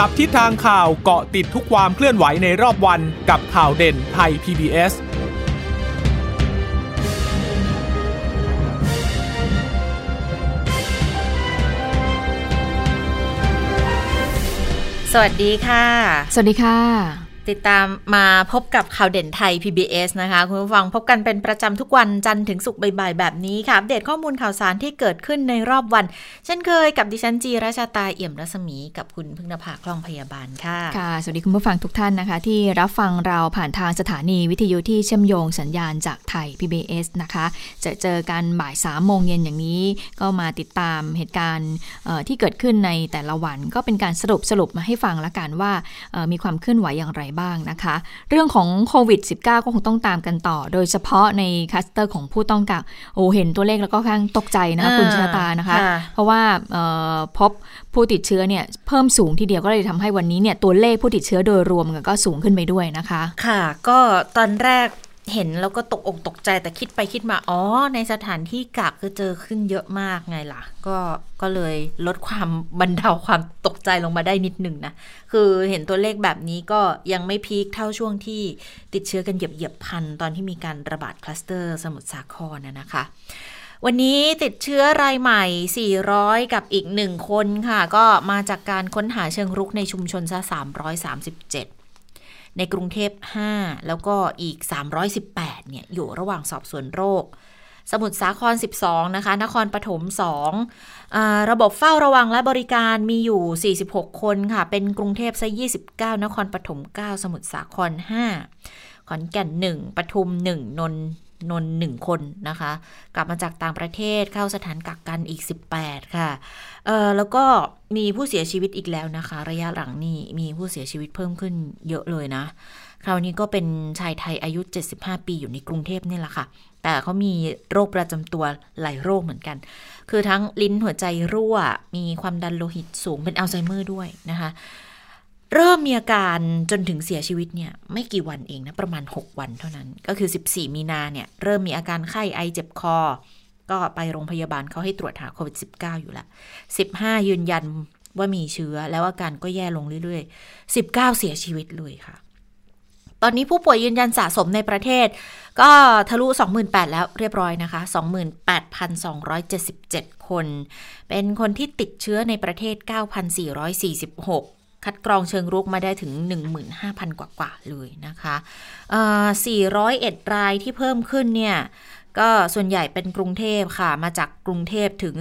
จับทิศทางข่าวเกาะติดทุกความเคลื่อนไหวในรอบวันกับข่าวเด่นไทย PBS สวัสดีค่ะ สวัสดีค่ะ ติดตามมาพบกับข่าวเด่นไทย PBS นะคะ คุณผู้ฟังพบกันเป็นประจำทุกวันจันทร์ถึงศุกร์บ่ายๆแบบนี้ค่ะ อัปเดตข้อมูลข่าวสารที่เกิดขึ้นในรอบวัน เช่นเคยกับดิฉันจีราชาตาเอี่ยมรัศมีกับคุณพึ่งนภาคล่องพยาบาลค่ะค่ะ สวัสดีคุณผู้ฟังทุกท่านนะคะ ที่รับฟังเราผ่านทางสถานีวิทยุที่เชื่อมโยงสัญญาณจากไทย PBS นะคะ จะเจอกันบ่ายสามโมงเย็นอย่างนี้ ก็มาติดตามเหตุการณ์ที่เกิดขึ้นในแต่ละวัน ก็เป็นการสรุปสรุปมาให้ฟังละกันว่ามีความเคลื่อนไหวอย่างไรบ้างนะคะ เรื่องของโควิด -19 ก็คงต้องตามกันต่อ โดยเฉพาะในคัสเตอร์ของผู้ต้องกักโอ้เห็นตัวเลขแล้วก็ข้างตกใจนะคุณชาตานะคะ เพราะว่าพบผู้ติดเชื้อเนี่ยเพิ่มสูงทีเดียวก็เลยทำให้วันนี้เนี่ยตัวเลขผู้ติดเชื้อโดยรวมก็สูงขึ้นไปด้วยนะคะ ค่ะ ก็ตอนแรก เห็นแล้วก็ตกอกตกใจแต่คิดไปคิดมา อ๋อ ในสถานที่กักก็เจอขึ้นเยอะมากไงล่ะ ก็ก็เลยลดความบรรเทาความตกใจลงมาได้นิดหนึ่งนะ คือเห็นตัวเลขแบบนี้ก็ยังไม่พีคเท่าช่วงที่ติดเชื้อกันเหยียบเหยียบพัน ตอนที่มีการระบาดคลัสเตอร์สมุทรสาครนะนะคะ วันนี้ติดเชื้อรายใหม่ 400 กับอีกหนึ่งคนค่ะ ก็มาจากการค้นหาเชิงรุกในชุมชนซะ337 ในกรุงเทพ 5 แล้วก็อีก 318 เนี่ย อยู่ระหว่างสอบสวนโรค สมุทรสาคร 12 นะคะ นครปฐม2ระบบเฝ้าระวังและบริการมีอยู่ 46 คนค่ะ เป็นกรุงเทพซะ29 นครปฐม 9 สมุทรสาคร 5 ขอนแก่น 1ปทุม 1 นน นนหนึ่งคนนะคะ กลับมาจากต่างประเทศเข้าสถานกักกันอีก 18 ค่ะเออแล้วก็มีผู้เสียชีวิตอีกแล้วนะคะ ระยะหลังนี่มีผู้เสียชีวิตเพิ่มขึ้นเยอะเลยนะ คราวนี้ก็เป็นชายไทยอายุ 75 ปีอยู่ในกรุงเทพนี่แหละค่ะ แต่เขามีโรคประจำตัวหลายโรคเหมือนกัน คือทั้งลิ้นหัวใจรั่ว มีความดันโลหิตสูงเป็นอัลไซเมอร์ด้วยนะคะ เริ่มมีอาการจนถึงเสียชีวิตเนี่ยไม่กี่วันเองนะ ประมาณ 6 วันเท่านั้น ก็คือ 14 มีนาเนี่ยเริ่มมีอาการไข้ไอเจ็บคอ ก็ไปโรงพยาบาลเขาให้ตรวจหาโควิด -19 อยู่ละ 15 ยืนยันว่ามีเชื้อแล้วอาการก็แย่ลงเรื่อยๆ 19 เสียชีวิตเลยค่ะ ตอนนี้ผู้ป่วยยืนยันสะสมในประเทศ ก็ทะลุ 28,000 แล้วเรียบร้อยนะคะ 28,277 คน เป็นคนที่ติดเชื้อในประเทศ 9,446 คัดกรองเชิงรุกมาได้ถึง 15,000 กว่ากว่าเลยนะคะ401 รายที่เพิ่มขึ้นเนี่ยก็ส่วนใหญ่เป็นกรุงเทพค่ะ มาจากกรุงเทพถึง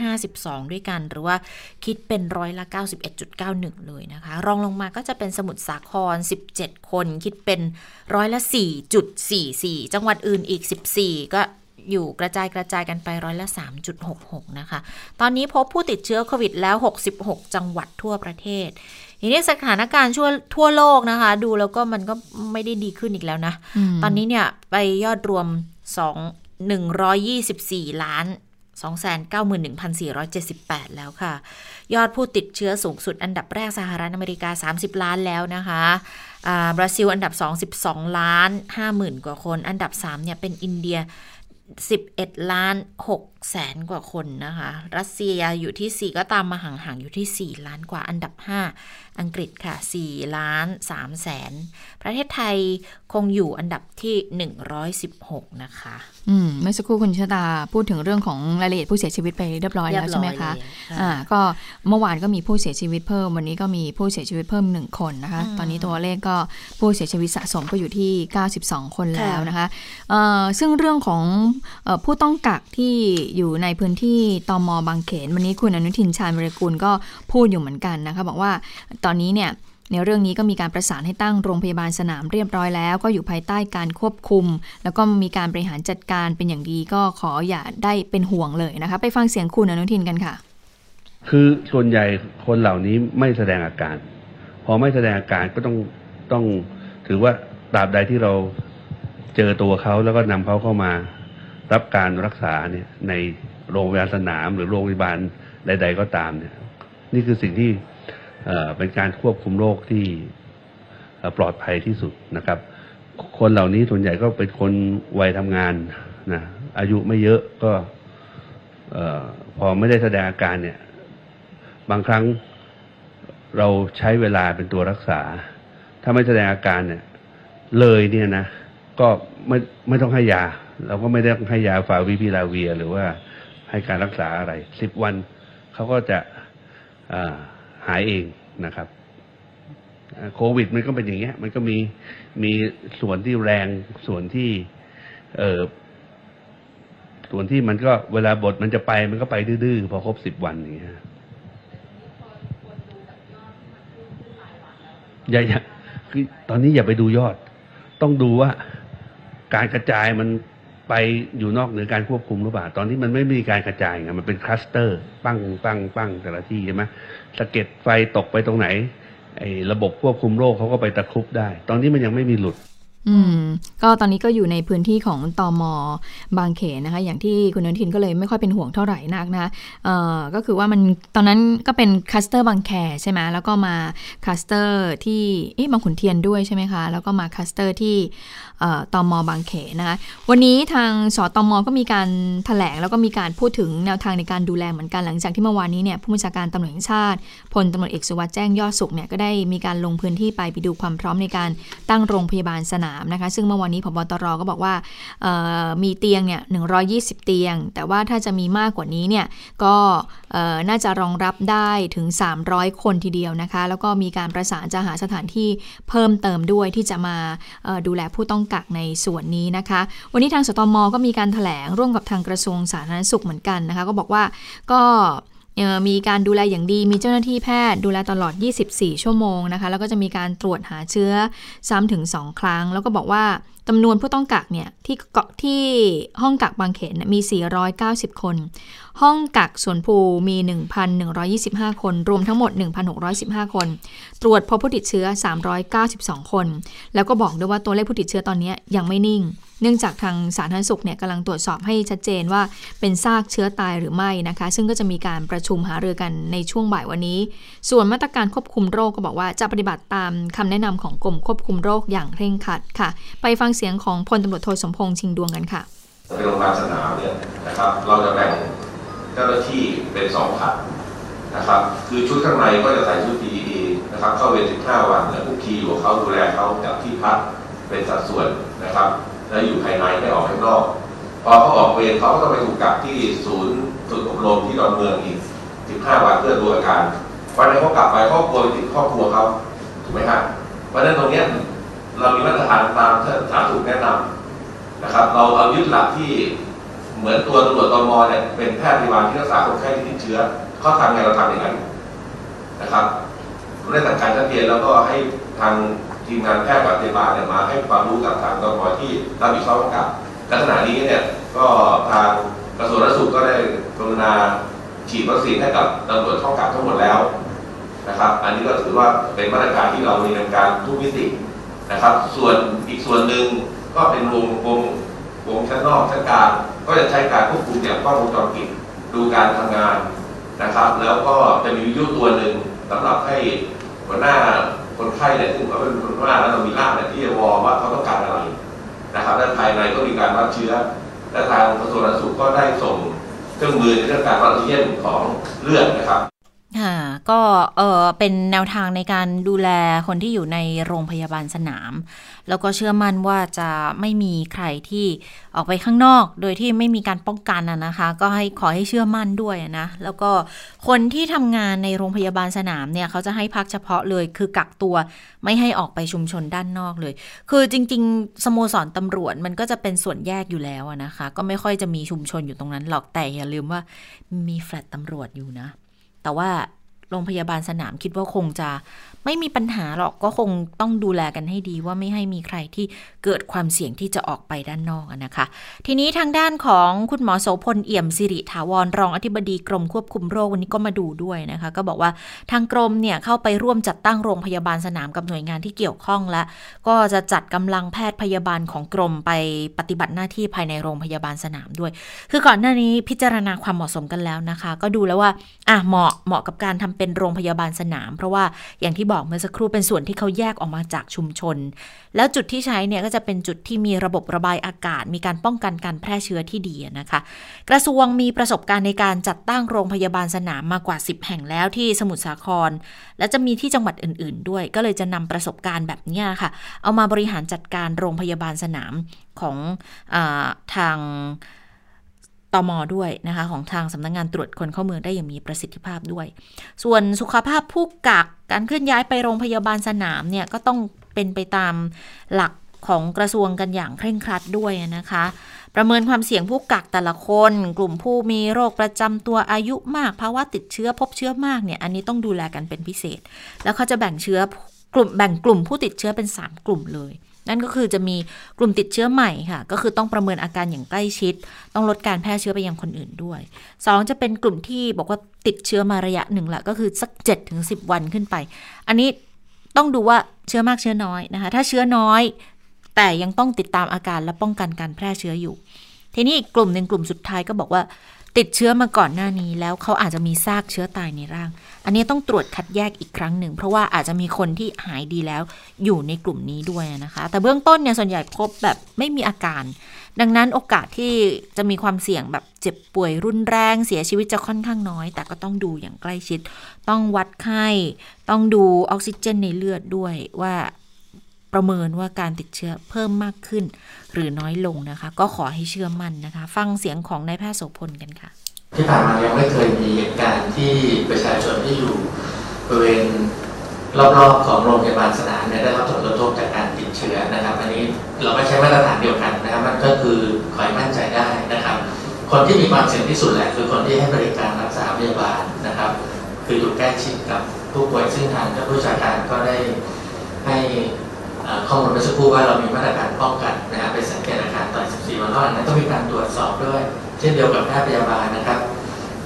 352 ด้วยกัน หรือว่าคิดเป็นร้อยละ 91.91 เลยนะคะ รองลงมาก็จะเป็นสมุทรสาคร 17 คน คิดเป็นร้อยละ 4.44 จังหวัดอื่นอีก 14 ก็ อยู่กระจายกระจายกันไปร้อยละ 3.66 นะคะ ตอนนี้พบผู้ติดเชื้อโควิดแล้ว 66 จังหวัดทั่วประเทศทีนี้สถานการณ์ชั่วทั่วโลกนะคะ ดูแล้วก็มันก็ไม่ได้ดีขึ้นอีกแล้วนะ ตอนนี้เนี่ยไปยอดรวม 2 124 ล้าน291,478 แล้วค่ะ ยอดผู้ติดเชื้อสูงสุดอันดับแรกสหรัฐอเมริกา 30 ล้านแล้วนะคะบราซิลอันดับ 2 12 ล้าน 50,000 กว่าคน อันดับ 3 เนี่ยเป็นอินเดีย 11 ล้าน6 แสนกว่าคนนะคะ รัสเซียอยู่ที่ 4 ก็ตามมาห่างๆอยู่ที่ 4 ล้านกว่าอันดับ 5 อังกฤษค่ะ 4 ล้าน3แสน ประเทศไทยคงอยู่อันดับที่ 116 นะคะ อืมเมื่อสักครู่คุณชะตาพูดถึงเรื่องของรายละเอียดผู้เสียชีวิตไปเรียบร้อยแล้วใช่ไหมคะอ่าก็เมื่อวานก็มีผู้เสียชีวิตเพิ่ม วันนี้ก็มีผู้เสียชีวิตเพิ่มหนึ่งคนนะคะ ตอนนี้ตัวเลขก็ผู้เสียชีวิตสะสมก็อยู่ที่ 92 คนแล้วนะคะซึ่งเรื่องของผู้ต้องกักที่อยู่ในพื้นที่ตอมอบางเขน วันนี้คุณอนุทินชาญบริกูลก็พูดอยู่เหมือนกันนะคะบอกว่าตอนนี้เนี่ยในเรื่องนี้ก็มีการประสานให้ตั้งโรงพยาบาลสนามเรียบร้อยแล้ว ก็อยู่ภายใต้การควบคุม แล้วก็มีการบริหารจัดการเป็นอย่างดีก็ขออย่าได้เป็นห่วงเลยนะคะ ไปฟังเสียงคุณอนุทินกันค่ะ คือส่วนใหญ่คนเหล่านี้ไม่แสดงอาการ พอไม่แสดงอาการก็ต้องต้องถือว่าตราบใดที่เราเจอตัวเขาแล้วก็นำเขาเข้ามา รับการรักษาเนี่ยในโรงพยาบาลสนาม หรือโรงพยาบาลใด ๆ ก็ตามเนี่ย นี่คือสิ่งที่เป็นการควบคุมโรคที่ปลอดภัยที่สุดนะครับ คนเหล่านี้ส่วนใหญ่ก็เป็นคนวัยทำงานนะอายุไม่เยอะก็พอไม่ได้แสดงอาการเนี่ย บางครั้งเราใช้เวลาเป็นตัวรักษา ถ้าไม่แสดงอาการเนี่ย เลยเนี่ยนะ ก็ไม่ไม่ต้องให้ยา เราก็ไม่ได้ให้ยาฟาวิพิลาเวีย หรือว่าให้การรักษาอะไรสิบวันเขาก็จะหายเองนะครับโควิดมันก็เป็นอย่างเงี้ย มันก็มีมีส่วนที่แรงส่วนที่ เออส่วนที่มันก็เวลาบทมันจะไปมันก็ไปดื้อๆพอครบสิบวันอย่างเงี้ยอย่าอย่าคือตอนนี้อย่าไปดูยอด ต้องดูว่า การกระจายมัน ไปอยู่นอกเหนือการควบคุมหรือเปล่า ตอนนี้มันไม่มีการกระจายไงมันเป็นคลัสเตอร์ ปั้งปั้งปั้งแต่ละที่ใช่ไหมสะเก็ดไฟตกไปตรงไหนไอ้ระบบควบคุมโรคเขาก็ไปตะครุบได้ ตอนนี้มันยังไม่มีหลุด อืม ก็ตอนนี้ก็อยู่ในพื้นที่ของตอมอบางเขนนะคะ อย่างที่คุณนนทินก็เลยไม่ค่อยเป็นห่วงเท่าไหร่นักนะเอ่อก็คือว่ามันตอนนั้นก็เป็น cluster บางแคใช่ไหมแล้วก็มา cluster ที่เอ๊ะบางขุนเทียนด้วยใช่ไหมคะ แล้วก็มา cluster ที่ตอมอบางเขนนะคะ วันนี้ทางสตอมก็มีการถแถลงแล้วก็มีการพูดถึงแนวทางในการดูแลเหมือนกันหลังจากที่เมื่อวานนี้เนี่ยผู้บัญชาการตำรวจแห่งชาติพลตำรวจเอกสุวัสด์แจ้งยอดสุขเนี่ยก็ได้มีการลงพื้นที่ไปไปดูความพร้อมในการตั้งโรงพยาบาลสนามนะคะซึ่งเมื่อวานนี้พบตรก็บอกว่ามีเตียงเนี่ย120 เตียง แต่ว่าถ้าจะมีมากกว่านี้เนี่ยก็น่าจะรองรับได้ถึง 300 คนทีเดียวนะคะ แล้วก็มีการประสานจะหาสถานที่เพิ่มเติมด้วยที่จะมาดูแลผู้ต้องกักในส่วนนี้นะคะ วันนี้ทางสตมก็มีการถแถลงร่วมกับทางกระทรวงสาธารณสุขเหมือนกันนะคะ ก็บอกว่าก็ มีการดูแลอย่างดีมีเจ้าหน้าที่แพทย์ดูแลตลอด 24 ชั่วโมงนะคะ แล้วก็จะมีการตรวจหาเชื้อซ้ำถึง 2 ครั้ง แล้วก็บอกว่าจำนวนผู้ต้องกักเนี่ยที่เกาะที่ห้องกักบางเขนมี 490 คน ห้องกักสวนภูมี 1,125 คน รวมทั้งหมด 1,615 คน ตรวจพบผู้ติดเชื้อ 392 คน แล้วก็บอกด้วยว่าตัวเลขผู้ติดเชื้อตอนนี้ยังไม่นิ่ง เนื่องจากทางสาธารณสุขเนี่ยกำลังตรวจสอบให้ชัดเจนว่าเป็นซากเชื้อตายหรือไม่นะคะ ซึ่งก็จะมีการประชุมหารือกันในช่วงบ่ายวันนี้ ส่วนมาตรการควบคุมโรคก็บอกว่าจะปฏิบัติตามคำแนะนำของกรมควบคุมโรคอย่างเคร่งครัดค่ะ ไปฟังเสียงของพลตำรวจโทสมพงษ์ชิงดวงกันค่ะในโรงพยาบาลสนามเนี่ยนะครับเราจะแบ่งเจ้าหน้าที่เป็นสองผัดนะครับคือชุดข้างในก็จะใส่ชุด PPE นะครับเข้าเวร15 วันแล้วคุกคีอยู่เขาดูแลเขาจากที่พักเป็นสัดส่วนนะครับ แล้วอยู่ภายในไม่ออกข้างนอก พอเขาออกเวรเขาก็ต้องไปถูกกักที่ศูนย์ฝึกอบรมที่ดอนเมืองอีก 15 วันเพื่อดูอาการวันนี้เขากลับไปครอบครัวติดครอบครัวเขาถูกไหมครับเพราะฉะนั้นตรงนี้เรามีมาตรฐานตามที่สาธารณสุขแนะนำนะครับ เราเอายึดหลักที่เหมือนตัวตำรวจตมเนี่ยเป็นแพทย์พยาบาลที่รักษาคนไข้ที่ติดเชื้อเขาทำไงเราทำอย่างนั้นนะครับได้สั่งการชัดเจนแล้วก็ให้ทาง ทีมงานแพทย์กับพยาบาลเนี่ยมาให้ความรู้กับทางตมที่รับผิดชอบกับลักษณะนี้เนี่ยก็ทางกระทรวงสาธารณสุขก็ได้กรุณาฉีดวัคซีนให้กับตำรวจท่องกับทั้งหมดแล้วนะครับ อันนี้ก็ถือว่าเป็นมาตรการที่เรามีในการทุกมิตินะครับ ส่วนอีกส่วนหนึ่งก็เป็นวงวงวงชั้นนอกชั้นกลางก็จะใช้การควบคุมอย่างกล้องวงจรปิดดูการทำงานนะครับ แล้วก็จะมีวิทยุตัวหนึ่งสำหรับให้หัวหน้า คนไข้เนี่ยซึ่งเขาเป็นคนว่าแล้วเรามีร่างเนี่ยที่จะวอว่าเขาต้องการอะไรนะครับด้านภายในก็มีการรับเชื้อและทางกระทรวงสาธารณสุขก็ได้ส่งเครื่องมือในเรื่องการวัดออกซิเจนของเลือดนะครับ ค่ะก็เออเป็นแนวทางในการดูแลคนที่อยู่ในโรงพยาบาลสนาม แล้วก็เชื่อมั่นว่าจะไม่มีใครที่ออกไปข้างนอก โดยที่ไม่มีการป้องกันนะคะ ก็ให้ขอให้เชื่อมั่นด้วยนะ แล้วก็คนที่ทำงานในโรงพยาบาลสนามเนี่ยเขาจะให้พักเฉพาะเลย คือกักตัวไม่ให้ออกไปชุมชนด้านนอกเลย คือจริง ๆ สโมสรตำรวจมันก็จะเป็นส่วนแยกอยู่แล้วนะคะ ก็ไม่ค่อยจะมีชุมชนอยู่ตรงนั้นหรอกแต่อย่าลืมว่ามีแฟลตตำรวจอยู่นะ แต่ว่าโรงพยาบาลสนามคิดว่าคงจะ ไม่มีปัญหาหรอกก็คงต้องดูแลกันให้ดีว่าไม่ให้มีใครที่เกิดความเสี่ยงที่จะออกไปด้านนอกนะคะ ทีนี้ทางด้านของคุณหมอโสพลเอี่ยมสิริถาวรรองอธิบดีกรมควบคุมโรควันนี้ก็มาดูด้วยนะคะ ก็บอกว่าทางกรมเนี่ยเข้าไปร่วมจัดตั้งโรงพยาบาลสนามกับหน่วยงานที่เกี่ยวข้องและก็จะจัดกำลังแพทย์พยาบาลของกรมไปปฏิบัติหน้าที่ภายในโรงพยาบาลสนามด้วย คือก่อนหน้านี้พิจารณาความเหมาะสมกันแล้วนะคะ ก็ดูแล้วว่าอะเหมาะเหมาะกับการทำเป็นโรงพยาบาลสนาม เพราะว่าอย่างที่บอกเมื่อสักครู่เป็นส่วนที่เขาแยกออกมาจากชุมชน แล้วจุดที่ใช้เนี่ยก็จะเป็นจุดที่มีระบบระบายอากาศ มีการป้องกันการแพร่เชื้อที่ดีนะคะ กระทรวงมีประสบการณ์ในการจัดตั้งโรงพยาบาลสนามมากว่า 10 แห่งแล้วที่สมุทรสาคร และจะมีที่จังหวัดอื่น ๆ ด้วย ก็เลยจะนำประสบการณ์แบบนี้ค่ะ เอามาบริหารจัดการโรงพยาบาลสนามของอทาง ตมด้วยนะคะของทางสำนักงงานตรวจคนเข้าเมืองได้อย่างมีประสิทธิภาพด้วย ส่วนสุขภาพผู้กักการเคลื่อนย้ายไปโรงพยาบาลสนามเนี่ยก็ต้องเป็นไปตามหลักของกระทรวงกันอย่างเคร่งครัดด้วยนะคะ ประเมินความเสี่ยงผู้กักแต่ละคน กลุ่มผู้มีโรคประจำตัวอายุมากภาวะติดเชื้อพบเชื้อมากเนี่ยอันนี้ต้องดูแลกันเป็นพิเศษ แล้วเขาจะแบ่งเชื้อกลุ่มแบ่งกลุ่มผู้ติดเชื้อเป็น 3 กลุ่มเลย นั่นก็คือจะมีกลุ่มติดเชื้อใหม่ค่ะ ก็คือต้องประเมินอาการอย่างใกล้ชิด ต้องลดการแพร่เชื้อไปยังคนอื่นด้วย 2 จะเป็นกลุ่มที่บอกว่าติดเชื้อมาระยะหนึ่งละก็คือสัก7ถึง10 วันขึ้นไป อันนี้ต้องดูว่าเชื้อมากเชื้อน้อยนะคะ ถ้าเชื้อน้อย แต่ยังต้องติดตามอาการและป้องกันการแพร่เชื้ออยู่ ทีนี้อีกกลุ่มหนึ่งกลุ่มสุดท้ายก็บอกว่า ติดเชื้อมาก่อนหน้านี้แล้วเขาอาจจะมีซากเชื้อตายในร่าง อันนี้ต้องตรวจคัดแยกอีกครั้งหนึ่ง เพราะว่าอาจจะมีคนที่หายดีแล้วอยู่ในกลุ่มนี้ด้วยนะคะ แต่เบื้องต้นเนี่ยส่วนใหญ่พบแบบไม่มีอาการ ดังนั้นโอกาสที่จะมีความเสี่ยงแบบเจ็บป่วยรุนแรงเสียชีวิตจะค่อนข้างน้อย แต่ก็ต้องดูอย่างใกล้ชิด ต้องวัดไข้ ต้องดูออกซิเจนในเลือดด้วยว่าประเมินว่าการติดเชื้อเพิ่มมากขึ้น หรือน้อยลงนะคะ ก็ขอให้เชื่อมั่นนะคะ ฟังเสียงของนายแพทย์โสพลกันค่ะ ที่ผ่านมายังไม่เคยมีเหตุการณ์ที่ประชาชนที่อยู่บริเวณรอบๆของโรงพยาบาลสนามเนี่ยได้รับผลกระทบจากการติดเชื้อนะครับ อันนี้เราก็ใช้มาตรฐานเดียวกันนะครับมันก็คือคอยมั่นใจได้นะครับ คนที่มีความเสี่ยงที่สุดแหละคือคนที่ให้บริการรักษาพยาบาลนะครับ คืออยู่ใกล้ชิดกับผู้ป่วยซึ่งทางเจ้าผู้ชาการก็ได้ให้ ข้อมูลเมื่อสักครู่ว่าเรามีมาตรการป้องกันนะครับไปสังเกตอาการต่อ 14 วันแล้วนั้นต้องมีการตรวจสอบด้วย เช่นเดียวกับแพทย์พยาบาลนะครับ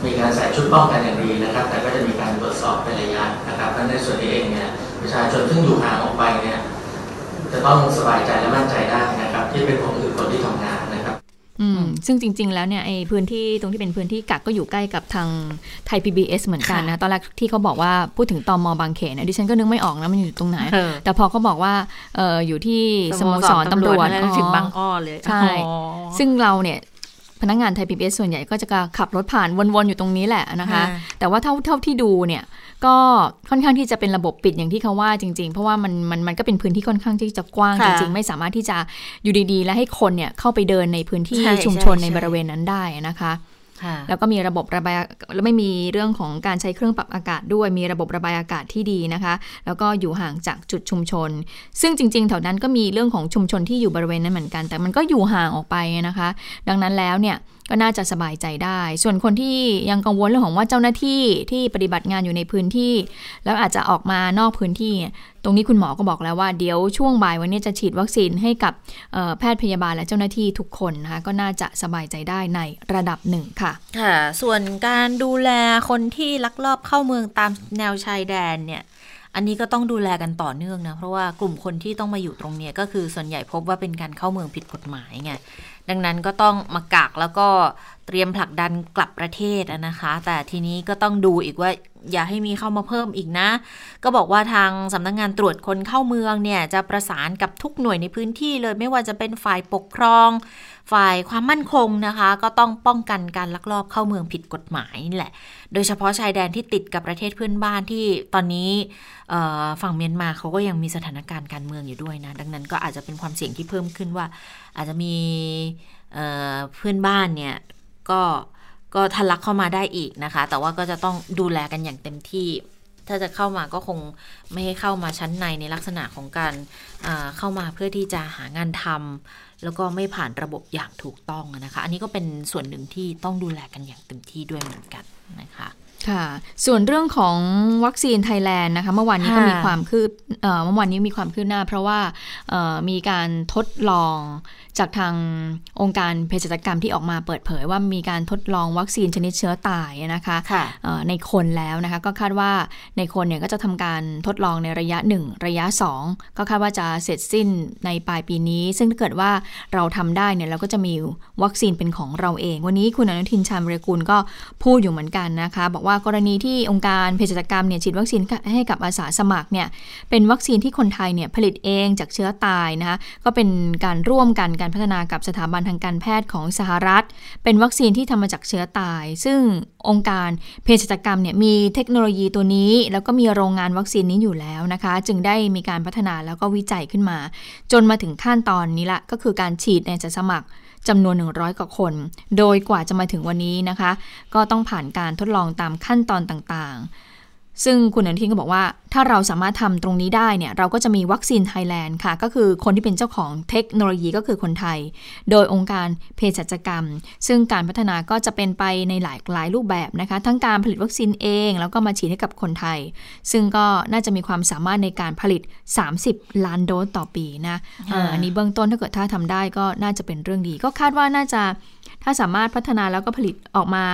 มีการใส่ชุดป้องกันอย่างดีนะครับ แต่ก็จะมีการตรวจสอบเป็นระยะนะครับเพราะในส่วนนี้เองเนี่ยประชาชนซึ่งอยู่ห่างออกไปเนี่ยจะต้องสบายใจและมั่นใจได้นะครับ ที่เป็นของคือคนที่ทำงาน ซึ่งจริง ๆ แล้วเนี่ยไอ้พื้นที่ตรงที่เป็นพื้นที่กักก็อยู่ใกล้กับทางไทย PBS เหมือนกันนะ ตอนแรกที่เขาบอกว่าพูดถึงตอมอบางเขนนะดิฉันก็นึกไม่ออกนะมันอยู่ตรงไหน แต่พอเขาบอกว่าเอออยู่ที่สโมสรตำรวจถึงบางอ้อเลยใช่ซึ่งเราเนี่ยพนักงานไทยพีบีส่วนใหญ่ก็จะขับรถผ่านวนๆอยู่ตรงนี้แหละนะคะ แต่ว่าเท่าเท่าที่ดูเนี่ย ก็ค่อนข้างที่จะเป็นระบบปิดอย่างที่เขาว่าจริง ๆ เพราะว่ามันมันมันก็เป็นพื้นที่ค่อนข้างที่จะกว้างจริง ๆ ไม่สามารถที่จะอยู่ดีๆ และให้คนเนี่ยเข้าไปเดินในพื้นที่ชุมชนในบริเวณนั้นได้นะคะแล้วก็มีระบบระบายแล้วไม่มีเรื่องของการใช้เครื่องปรับอากาศด้วย มีระบบระบายอากาศที่ดีนะคะ แล้วก็อยู่ห่างจากจุดชุมชน ซึ่งจริงๆแถวนั้นก็มีเรื่องของชุมชนที่อยู่บริเวณนั้นเหมือนกัน แต่มันก็อยู่ห่างออกไปนะคะ ดังนั้นแล้วเนี่ยก็น่าจะสบายใจได้ ส่วนคนที่ยังกังวลเรื่องของว่าเจ้าหน้าที่ที่ปฏิบัติงานอยู่ในพื้นที่ แล้วอาจจะออกมานอกพื้นที่ ตรงนี้คุณหมอก็บอกแล้วว่าเดี๋ยวช่วงบ่ายวันนี้จะฉีดวัคซีนให้กับแพทย์พยาบาลและเจ้าหน้าที่ทุกคนนะคะก็น่าจะสบายใจได้ในระดับหนึ่งค่ะค่ะ ส่วนการดูแลคนที่ลักลอบเข้าเมืองตามแนวชายแดนเนี่ยอันนี้ก็ต้องดูแลกันต่อเนื่องนะ เพราะว่ากลุ่มคนที่ต้องมาอยู่ตรงนี้ก็คือส่วนใหญ่พบว่าเป็นการเข้าเมืองผิดกฎหมายไง ดังนั้นก็ต้องมากักแล้วก็เตรียมผลักดันกลับประเทศนะคะ แต่ทีนี้ก็ต้องดูอีกว่าอย่าให้มีเข้ามาเพิ่มอีกนะ ก็บอกว่าทางสำนักงงานตรวจคนเข้าเมืองเนี่ยจะประสานกับทุกหน่วยในพื้นที่เลยไม่ว่าจะเป็นฝ่ายปกครอง ฝ่ายความมั่นคงนะคะ ก็ต้องป้องกันการลักลอบเข้าเมืองผิดกฎหมายนี่แหละ โดยเฉพาะชายแดนที่ติดกับประเทศเพื่อนบ้านที่ตอนนี้ฝั่งเมียนมาเขาก็ยังมีสถานการณ์การเมืองอยู่ด้วยนะ ดังนั้นก็อาจจะเป็นความเสี่ยงที่เพิ่มขึ้นว่า อาจจะมีเพื่อนบ้านเนี่ยก็ก็ทะลักเข้ามาได้อีกนะคะ แต่ว่าก็จะต้องดูแลกันอย่างเต็มที่ ถ้าจะเข้ามาก็คงไม่ให้เข้ามาชั้นในในลักษณะของการเข้ามาเพื่อที่จะหางานทำ แล้วก็ไม่ผ่านระบบอย่างถูกต้องนะคะ อันนี้ก็เป็นส่วนหนึ่งที่ต้องดูแลกันอย่างเต็มที่ด้วยเหมือนกันนะคะค่ะ ส่วนเรื่องของวัคซีนไทยแลนด์นะคะ เมื่อวานนี้ก็มีความคืบเมื่อวานนี้มีความคืบหน้า เพราะว่ามีการทดลอง จากทางองค์การเภสัชกรรมที่ออกมาเปิดเผยว่ามีการทดลองวัคซีนชนิดเชื้อตายนะคะคะในคนแล้วนะคะก็คาดว่าในคนเนี่ยก็จะทำการทดลองในระยะ 1 ระยะ 2 ก็คาดว่าจะเสร็จสิ้นในปลายปีนี้ ซึ่งถ้าเกิดว่าเราทำได้เนี่ยเราก็จะมีวัคซีนเป็นของเราเอง วันนี้คุณอนุทินชาญวิรกูลก็พูดอยู่เหมือนกันนะคะ บอกว่าว่ากรณีที่องค์การเภสัชกรรมเนี่ยฉีดวัคซีนให้กับอาสาสมัครเนี่ยเป็นวัคซีนที่คนไทยเนี่ยผลิตเองจากเชื้อตายนะคะก็เป็นการร่วมกันการพัฒนากับสถาบันทางการแพทย์ของสหรัฐ เป็นวัคซีนที่ทำมาจากเชื้อตาย ซึ่งองค์การเภสัชกรรมเนี่ยมีเทคโนโลยีตัวนี้ แล้วก็มีโรงงานวัคซีนนี้อยู่แล้วนะคะ จึงได้มีการพัฒนาแล้วก็วิจัยขึ้นมา จนมาถึงขั้นตอนนี้ละก็คือการฉีดในจะสมัครจำนวน 100 กว่าคน โดยกว่าจะมาถึงวันนี้นะคะ ก็ต้องผ่านการทดลองตามขั้นตอนต่างๆ ซึ่งคุณอนุทินก็บอกว่า ถ้าเราสามารถทำตรงนี้ได้เนี่ยเราก็จะมีวัคซีนไทยแลนด์ค่ะ ก็คือคนที่เป็นเจ้าของเทคโนโลยีก็คือคนไทย โดยองค์การเภสัชกรรม ซึ่งการพัฒนาก็จะเป็นไปในหลายหลายรูปแบบนะคะ ทั้งการผลิตวัคซีนเอง แล้วก็มาฉีดให้กับคนไทย ซึ่งก็น่าจะมีความสามารถในการผลิต 30 ล้านโดสต่อปีนะอันนี้เบื้องต้นถ้าเกิดถ้าทำได้ก็น่าจะเป็นเรื่องดี ก็คาดว่าน่าจะถ้าสามารถพัฒนาแล้วก็ผลิตออกมา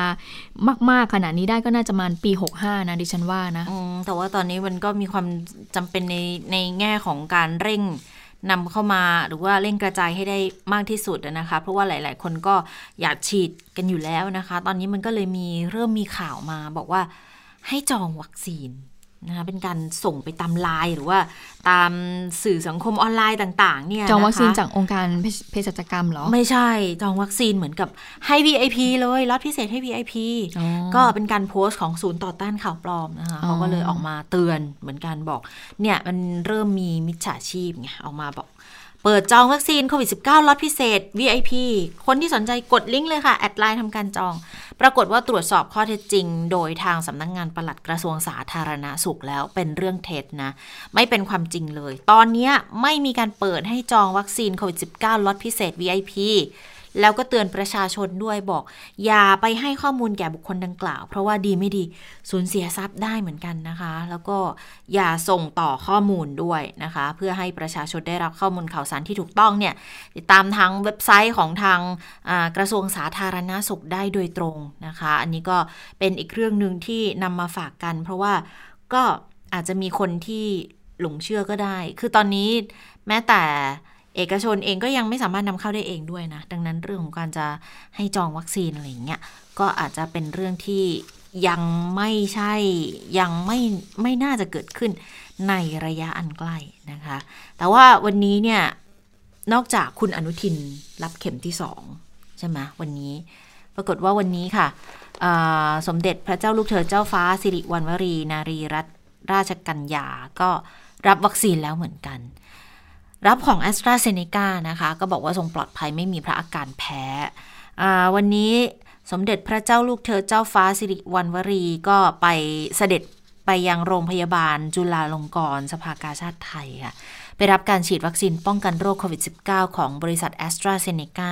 มาก ๆขนาดนี้ได้ก็น่าจะมาปี 65นะดิฉันว่านะแต่ว่าตอนนี้มันก็มีความจำเป็นในในแง่ของการเร่งนำเข้ามาหรือว่าเร่งกระจายให้ได้มากที่สุดนะคะ เพราะว่าหลาย ๆ คนก็อยากฉีดกันอยู่แล้วนะคะ ตอนนี้มันก็เลยมีเริ่มมีข่าวมาบอกว่าให้จองวัคซีน นะคะเป็นการส่งไปตามไลน์หรือว่าตามสื่อสังคมออนไลน์ต่างๆเนี่ยจองวัคซีนจากองค์การเภสัชกรรมเหรอ ไม่ใช่จองวัคซีนเหมือนกับให้ VIP เลยรอดพิเศษให้ VIP ก็เป็นการโพสต์ของศูนย์ต่อต้านข่าวปลอมนะคะเขาก็เลยออกมาเตือนเหมือนกันบอกเนี่ยมันเริ่มมีมิจฉาชีพไงออกมาบอก เปิดจองวัคซีนโควิด -19 ล็อตพิเศษ VIP คนที่สนใจกดลิงก์เลยค่ะ add ไลน์ทำการจอง ปรากฏว่าตรวจสอบข้อเท็จจริง โดยทางสำนักงงานปลัดกระทรวงสาธารณาสุขแล้วเป็นเรื่องเท็จนะ ไม่เป็นความจริงเลย ตอนนี้ไม่มีการเปิดให้จองวัคซีนโควิด -19 ล็อตพิเศษ VIP แล้วก็เตือนประชาชนด้วยบอก อย่าไปให้ข้อมูลแก่บุคคลดังกล่าว เพราะว่าดีไม่ดีสูญเสียทรัพย์ได้เหมือนกันนะคะ แล้วก็อย่าส่งต่อข้อมูลด้วยนะคะ เพื่อให้ประชาชนได้รับข้อมูลข่าวสารที่ถูกต้องเนี่ยติดตามทางเว็บไซต์ของทางกระทรวงสาธารณาสุขได้โดยตรงนะคะ อันนี้ก็เป็นอีกเรื่องหนึ่งที่นำมาฝากกัน เพราะว่าก็อาจจะมีคนที่หลงเชื่อก็ได้ คือตอนนี้แม้แต่ เอกชนเองก็ยังไม่สามารถนำเข้าได้เองด้วยนะ ดังนั้นเรื่องของการจะให้จองวัคซีนอะไรอย่างเงี้ยก็อาจจะเป็นเรื่องที่ยังไม่ใช่ยังไม่ไม่น่าจะเกิดขึ้นในระยะอันใกล้นะคะ แต่ว่าวันนี้เนี่ยนอกจากคุณอนุทินรับเข็มที่สองใช่ไหมวันนี้ ปรากฏว่าวันนี้ค่ะ สมเด็จพระเจ้าลูกเธอเจ้าฟ้าสิริวัณวรี นารีรัตนราชกัญญาก็รับวัคซีนแล้วเหมือนกัน รับของแอสตราเซเนกานะคะ ก็บอกว่าทรงปลอดภัยไม่มีพระอาการแพ้วันนี้สมเด็จพระเจ้าลูกเธอเจ้าฟ้าสิริวัณวรีก็ไปเสด็จไปยังโรงพยาบาลจุฬาลงกรณ์สภากาชาติไทยค่ะไปรับการฉีดวัคซีนป้องกันโรคโควิด -19 ของบริษัทแอสตราเซเนกา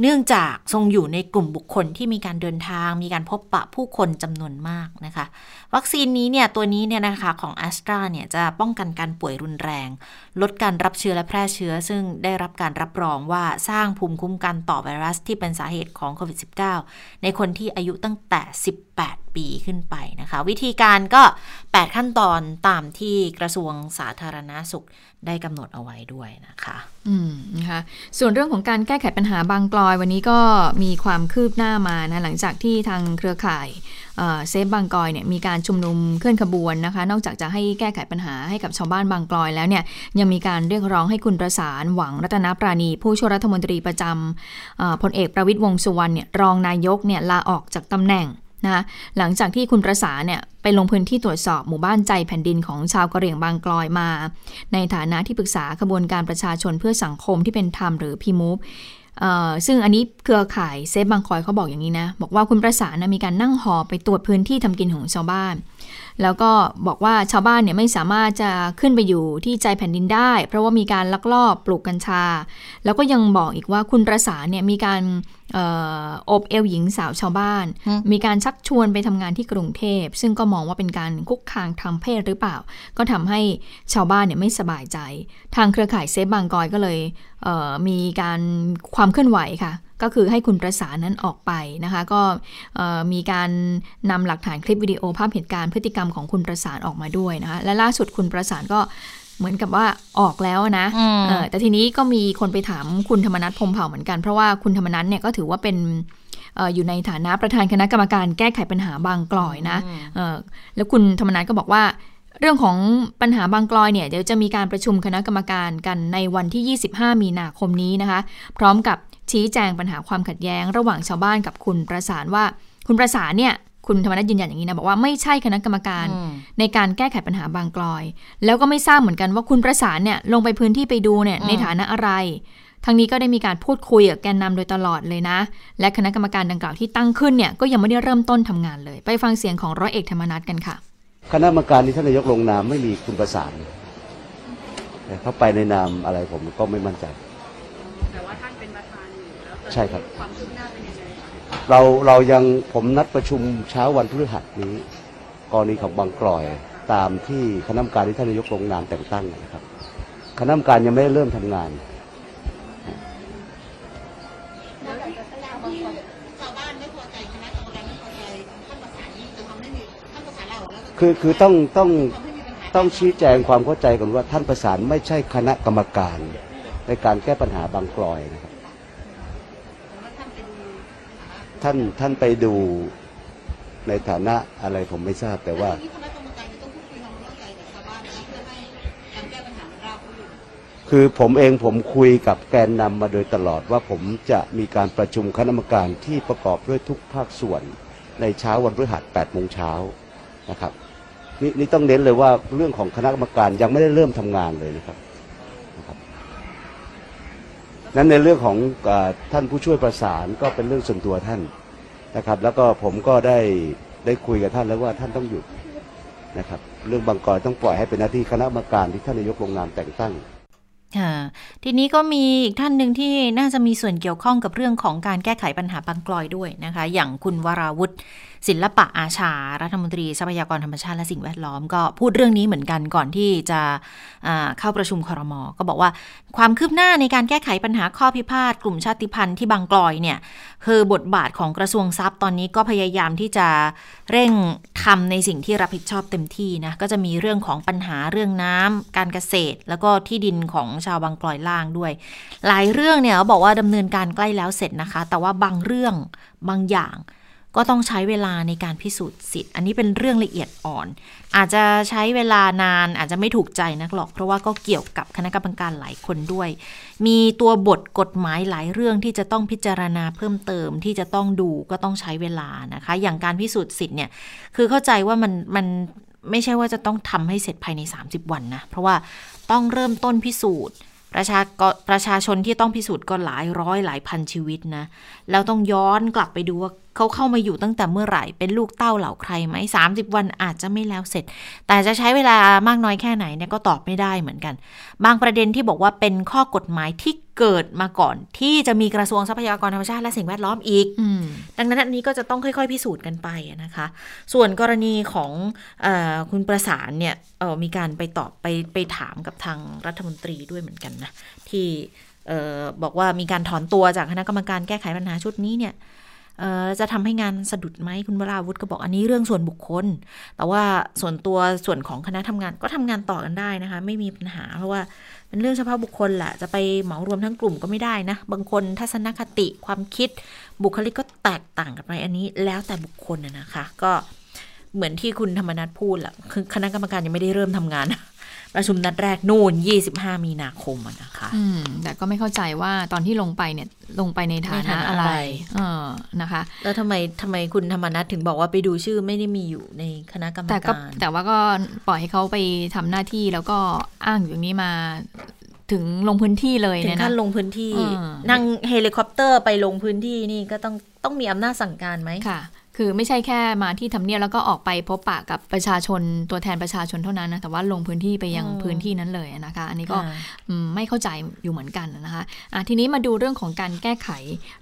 เนื่องจากทรงอยู่ในกลุ่มบุคคลที่มีการเดินทาง มีการพบปะผู้คนจำนวนมากนะคะ วัคซีนนี้เนี่ยตัวนี้เนี่ยนะคะของแอสตราเนี่ยจะป้องกันการป่วยรุนแรง ลดการรับเชื้อและแพร่เชื้อ ซึ่งได้รับการรับรองว่าสร้างภูมิคุ้มกันต่อไวรัสที่เป็นสาเหตุของโควิด -19 ในคนที่อายุตั้งแต่ 18 ปีขึ้นไปนะคะ วิธีการก็ 8 ขั้นตอนตามที่กระทรวงสาธารณาสุขได้กำหนดเอาไว้ด้วยนะคะ อืมนะคะส่วนเรื่องของการแก้ไขปัญหาบางกลอยวันนี้ก็มีความคืบหน้ามานะหลังจากที่ทางเครือข่ายเซฟบางกลอยเนี่ยมีการชุมนุมเคลื่อนขบวนนะคะ นอกจากจะให้แก้ไขปัญหาให้กับชาวบ้านบางกลอยแล้วเนี่ยยังมีการเรียกร้องให้คุณประสานหวังรัตนปราณี ผู้ช่วยรัฐมนตรีประจำพลเอกประวิตยวงสุวรรณเนี่ยรองนายกเนี่ยลาออกจากตำแหน่ง นะหลังจากที่คุณประสาเนี่ยไปลงพื้นที่ตรวจสอบหมู่บ้านใจแผ่นดินของชาวกะเหรี่ยงบางกลอยมา ในฐานะที่ปรึกษาขบวนการประชาชนเพื่อสังคมที่เป็นธรรมหรือพีมูฟซึ่งอันนี้เครือข่ายเซฟบางคอยเขาบอกอย่างนี้นะ บอกว่าคุณประสานนะมีการนั่งหอไปตรวจพื้นที่ทำกินของชาวบ้าน แล้วก็บอกว่าชาวบ้านเนี่ยไม่สามารถจะขึ้นไปอยู่ที่ใจแผ่นดินได้ เพราะว่ามีการลักลอบปลูกกัญชา แล้วก็ยังบอกอีกว่าคุณประสานเนี่ยมีการอบเอวหญิงสาวชาวบ้าน มีการชักชวนไปทำงานที่กรุงเทพ ซึ่งก็มองว่าเป็นการคุกคางทางเพศหรือเปล่า ก็ทำให้ชาวบ้านเนี่ยไม่สบายใจ ทางเครือข่ายเซฟบางกอยก็เลยเมีการความเคลื่อนไหวค่ะ ก็คือให้คุณประสานนั้นออกไปนะคะ ก็มีการนำหลักฐานคลิปวิดีโอภาพเหตุการณ์พฤติกรรมของคุณประสานออกมาด้วยนะคะและล่าสุดคุณประสานก็เหมือนกับว่าออกแล้วนะแต่ทีนี้ก็มีคนไปถามคุณธรรมนัฐพมเผ่าเหมือนกัน เพราะว่าคุณธรรมนัฐเนี่ยก็ถือว่าเป็นออยู่ในฐานะประธานคณะกรรมการแก้ไขปัญหาบางกลอยนะแล้วคุณธรรมนัฐก็บอกว่า เรื่องของปัญหาบางกลอยเนี่ยเดี๋ยวจะมีการประชุมคณะกรรมการกันในวันที่ 25 มีนาคมนี้นะคะ พร้อมกับ ชี้แจงปัญหาความขัดแย้ง ระหว่างชาวบ้านกับคุณประสานว่า คุณประสานเนี่ยคุณธรรมนัฐยืนยันอย่างนี้นะบอกว่าไม่ใช่คณะกรรมการในการแก้ไขปัญหาบางกลอย แล้วก็ไม่ทราบเหมือนกันว่าคุณประสานเนี่ยลงไปพื้นที่ไปดูเนี่ยในฐานะอะไรทั้งนี้ก็ได้มีการพูดคุยกับแกนนำโดยตลอดเลยนะ และคณะกรรมการดังกล่าวที่ตั้งขึ้นเนี่ยก็ยังไม่ได้เริ่มต้นทำงานเลย ไปฟังเสียงของร้อยเอกธรรมนัฐกันค่ะ คณะกรรมการที่ท่านนายกลงนามไม่มีคุณประสานเขาไปในนามอะไรผมก็ไม่มั่นใจ ใช่ครับ ความคืบหน้าเป็นยังไงคะเราเรายังผมนัดประชุมเช้าวันพฤหัสนี้ กรณีของบางกลอยตามที่คณะกรรมการที่ท่านนายกลงนามแต่งตั้งนะครับ คณะกรรมการยังไม่ได้เริ่มทำงานคือคือต้องต้องต้องชี้แจงความเข้าใจก่อนว่าท่านประสานไม่ใช่คณะกรรมการ ในการแก้ปัญหาบางกลอยนะครับ ท่านท่านไปดูในฐานะอะไรผมไม่ทราบแต่ว่าคือผมเองผมคุยกับแกนนำมาโดยตลอดว่าผมจะมีการประชุมคณะกรรมการที่ประกอบด้วยทุกภาคส่วน ในเช้าวันพฤหัส8โมงเช้านะครับนี่นี่ต้องเน้นเลยว่าเรื่องของคณะกรรมการยังไม่ได้เริ่มทำงานเลยนะครับ นั้นในเรื่องของอท่านผู้ช่วยประสานก็เป็นเรื่องส่วนตัวท่านนะครับ แล้วก็ผมก็ได้ได้คุยกับท่านแล้วว่าท่านต้องหยุดนะครับเรื่องบางกรต้องปล่อยให้เป็นหน้าที่คณะกรรมการที่ท่านนายกลงนามแต่งตั้งค่ะทีนี้ก็มีอีกท่านหนึ่งที่น่าจะมีส่วนเกี่ยวข้องกับเรื่องของการแก้ไขปัญหาบางกลอยด้วยนะคะ อย่างคุณวราวุฒิศิลปะอาชา รัฐมนตรีทรัพยากรธรรมชาติและสิ่งแวดล้อมก็พูดเรื่องนี้เหมือนกันก่อนที่จะเข้าประชุมครมก็บอกว่าความคืบหน้าในการแก้ไขปัญหาข้อพิพาทกลุ่มชาติพันธุ์ที่บางกลอยเนี่ยคือบทบาทของกระทรวงทรัพย์ตอนนี้ก็พยายามที่จะเร่งทำในสิ่งที่รับผิดชอบเต็มที่นะก็จะมีเรื่องของปัญหาเรื่องน้ำการเกษตร แล้วก็ที่ดินของชาวบางกลอยล่างด้วย หลายเรื่องเนี่ยเขาบอกว่าดำเนินการใกล้แล้วเสร็จนะคะ แต่ว่าบางเรื่องบางอย่าง ก็ต้องใช้เวลาในการพิสูจน์สิทธิ์ อันนี้เป็นเรื่องละเอียดอ่อน อาจจะใช้เวลานานอาจจะไม่ถูกใจนักหรอก เพราะว่าก็เกี่ยวกับคณะกรรมการหลายคนด้วย มีตัวบทกฎหมายหลายเรื่องที่จะต้องพิจารณาเพิ่มเติมที่จะต้องดูก็ต้องใช้เวลานะคะ อย่างการพิสูจน์สิทธิ์เนี่ยคือเข้าใจว่ามันมันไม่ใช่ว่าจะต้องทำให้เสร็จภายใน 30 วันนะเพราะว่าต้องเริ่มต้นพิสูจน์ประชาประชาชนที่ต้องพิสูจน์ก็หลายร้อยหลายพันชีวิตนะ แล้วต้องย้อนกลับไปดูว่า เขาเข้ามาอยู่ตั้งแต่เมื่อไหร่ เป็นลูกเต้าเหล่าใครไหมสามสิบวันอาจจะไม่แล้วเสร็จ แต่จะใช้เวลามากน้อยแค่ไหนเนี่ยก็ตอบไม่ได้เหมือนกัน บางประเด็นที่บอกว่าเป็นข้อกฎหมายที่เกิดมาก่อน ที่จะมีกระทรวงทรัพยากรธรรมชาติและสิ่งแวดล้อมอีกดังนั้นอันนี้ก็จะต้องค่อย ๆ พิสูจน์กันไปนะคะ ส่วนกรณีของอคุณประสานเนี่ยมีการไปตอบไปไปถามกับทางรัฐมนตรีด้วยเหมือนกันนะที่บอกว่ามีการถอนตัวจากคณะกรรมการแก้ไขปัญหาชุดนี้เนี่ย จะทำให้งานสะดุดไหมคุณวราวุฒิก็บอกอันนี้เรื่องส่วนบุคคล แต่ว่าส่วนตัวส่วนของคณะทำงานก็ทำงานต่อกันได้นะคะ ไม่มีปัญหาเพราะว่าเป็นเรื่องเฉพาะบุคคลแหละจะไปเหมารวมทั้งกลุ่มก็ไม่ได้นะ บางคนทัศนคติความคิดบุคลิกก็แตกต่างกันไปอันนี้แล้วแต่บุคคลนะคะ ก็เหมือนที่คุณธรรมนัฐพูดแหละคือคณะกรรมการยังไม่ได้เริ่มทำงาน ประชุมนัดแรกนู่น 25 มีนาคมนะคะอืมแต่ก็ไม่เข้าใจว่าตอนที่ลงไปเนี่ยลงไปในฐานะอะไรเออนะคะ แล้วทำไมทำไมคุณธรรมนัฐถึงบอกว่าไปดูชื่อไม่ได้มีอยู่ในคณะกรรมการแต่ก็แต่ว่าก็ปล่อยให้เขาไปทำหน้าที่แล้วก็อ้างอย่างนี้มาถึงลงพื้นที่เลยถึงขั้นลงพื้นที่นั่งเฮลิคอปเตอร์ไปลงพื้นที่นี่ก็ต้องต้องมีอำนาจสั่งการไหมค่ะ คือไม่ใช่แค่มาที่ทำเนียบแล้วก็ออกไปพบปะกับประชาชนตัวแทนประชาชนเท่านั้นนะแต่ว่าลงพื้นที่ไปยังพื้นที่นั้นเลยนะคะ อันนี้ก็ไม่เข้าใจอยู่เหมือนกันนะคะทีนี้มาดูเรื่องของการแก้ไข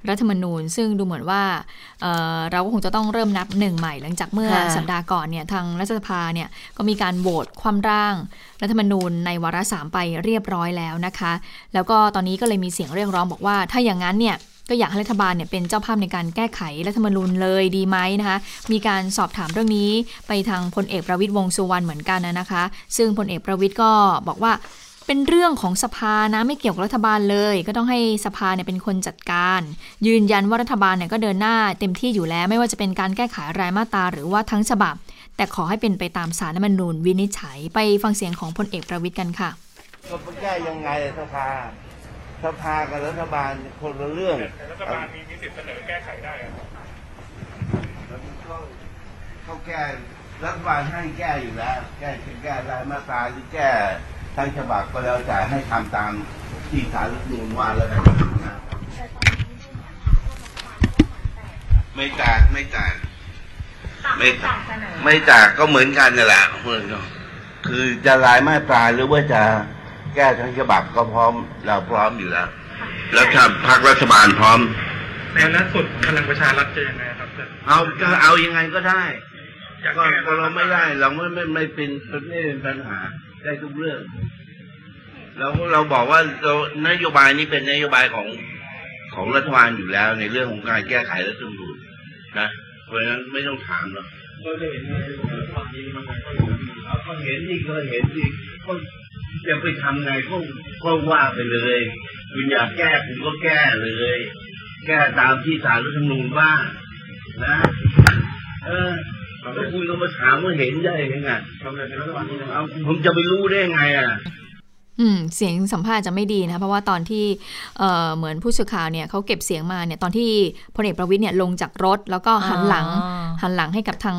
รัฐธรรมนูญ ซึ่งดูเหมือนว่าเราก็คงจะต้องเริ่มนับหนึ่งใหม่ หลังจากเมื่อสัปดาห์ก่อนเนี่ยทางรัฐสภาเนี่ยก็มีการโหวตความร่าง รัฐธรรมนูญในวาระสามไปเรียบร้อยแล้วนะคะ แล้วก็ตอนนี้ก็เลยมีเสียงเรียกร้องบอกว่าถ้าอย่างนั้นเนี่ย ก็อยากให้รัฐบาลเนี่ยเป็นเจ้าภาพในการแก้ไขรัฐธรรมนูญเลยดีไหมนะคะมีการสอบถามเรื่องนี้ไปทางพลเอกประวิตยวงสุวรรณเหมือนกันนะคะ ซึ่งพลเอกประวิตยก็บอกว่าเป็นเรื่องของสภานะไม่เกี่ยวกับรัฐบาลเลย ก็ต้องให้สภาเนี่ยเป็นคนจัดการ ยืนยันว่ารัฐบาลเนี่ยก็เดินหน้าเต็มที่อยู่แล้ว ไม่ว่าจะเป็นการแก้ไขรายมาตราหรือว่าทั้งฉบับ แต่ขอให้เป็นไปตามสารรัฐมนูญวินิจฉัยไปฟังเสียงของพลเอกประวิตยกันค่ะก็แก้ยังไงสภา สภากับรัฐบาลคนละเรื่องรัฐบาลมีมีสิทธิ์เสนอแก้ไขได้เขาแก้รัฐบาลให้แก้อยู่แล้ว แก้แก้รายมาตราหรือแก้ทั้งฉบับก็แล้วแต่ให้ทำตามที่สารรัฐธรรมนูญว่าแล้วกันนะไม่แตกไม่แตกไม่แตกไม่แตกก็เหมือนกันนั่นแหละเหมือนกันคือจะรายมาตราหรือว่าจะ แก้ทั้งฉบับก็พร้อมเราพร้อมอยู่แล้วแล้วถ้าพรรครัฐบาลพร้อมในล่าสุดพลังประชารัฐจะยังไงครับเอาก็เอายังไงก็ได้ก็ก็เราไม่ได้ เราไม่ไม่ไม่เป็นไม่เป็นปัญหาได้ทุกเรื่องเราเราบอกว่าเรานโยบายนี้เป็นนโยบายของของรัฐบาลอยู่แล้ว ในเรื่องของการแก้ไขรัฐธรรมนูญนะเพราะฉะนั้นไม่ต้องถามหรอกก็เห็นความจริงมันก็เห็นที่ก็เห็นที่ก็ จะไปทำไงก็ก็ว่าไปเลยคุณอยากแก้คุณก็แก้เลย แก้ตามที่สารรัฐธรรมนูญว่านะ เออแล้วคุณก็มาถามว่าเห็นได้ยังไงผมจะไปรู้ได้ไงอะ เสียงสัมภาษณ์จะไม่ดีนะ เพราะว่าตอนที่เอ่อเหมือนผู้สื่อข่าวเนี่ยเขาเก็บเสียงมาเนี่ยตอนที่พลเอกประวิตยเนี่ยลงจากรถ แล้วก็หันหลังอ๋อหันหลังให้กับทาง